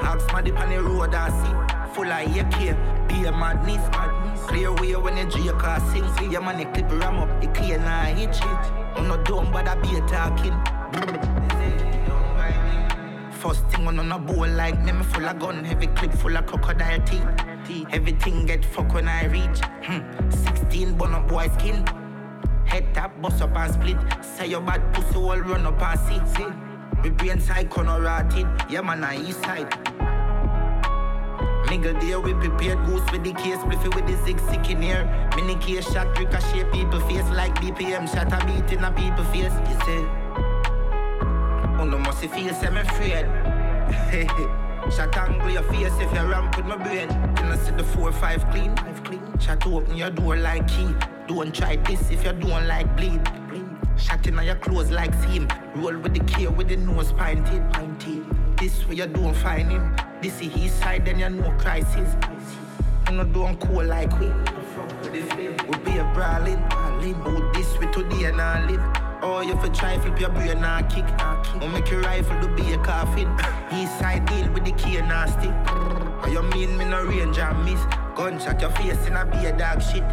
Ask my dip on the road I see. Full of AK, be a madness. Clear way when you drink or sing. See your money clip ram up, it clear now hit shit. I'm not dumb, but I be a talking. First thing on a bowl like me, me full of gun, heavy clip full of crocodile teeth. Everything get fuck when I reach. Hmm. 16 bun up boy skin. Head tap, bust up and split. Say your bad pussy all run up and see. See, me brain side corner rotted. Yeah, man, I east side. Nigga there we prepared goose with the case Bliffy with the six sick in here Mini case shot ricochet people face Like BPM shot a beat in a people face You say No must feel semi afraid Shot angle your face if you ramp with my brain Can I see the four five clean? Five clean Shot open your door like key Don't try this if you don't like bleed Bleed Shot in your clothes like seam Roll with the K with the nose pinted Pinted This way you don't find him this is his side, then you know crisis. You know, don't cool like we. We be a brawling. Oh, this way today and I live. Oh, you for try flip your brain and kick. Oh, make your rifle to be a coffin. East side deal with the key and nasty. Oh, you mean me no range and miss? Gunshot your face and I be a dog shit.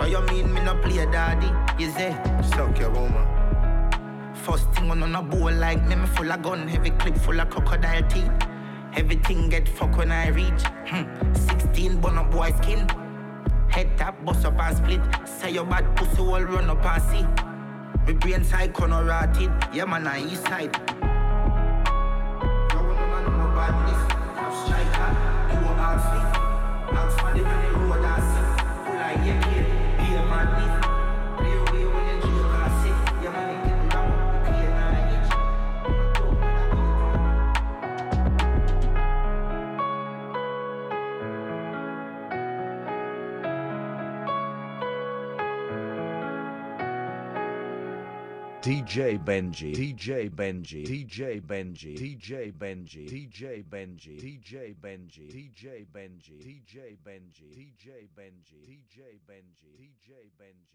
Oh, you mean me no play a daddy? You say, suck your woman. First thing on a bowl like me, me full of gun, heavy clip full of crocodile teeth. Everything get fuck when I reach. Hmm. 16 bun up boy skin. Head tap, bust up and split. Say your bad pussy all run up and see. My brain side corner rotted. Yeah, man, I east side. Wanna know my badness? DJ Benji, DJ Benji, DJ Benji, DJ Benji, DJ Benji, DJ Benji, DJ Benji, DJ Benji, DJ Benji, DJ Benji, DJ Benji,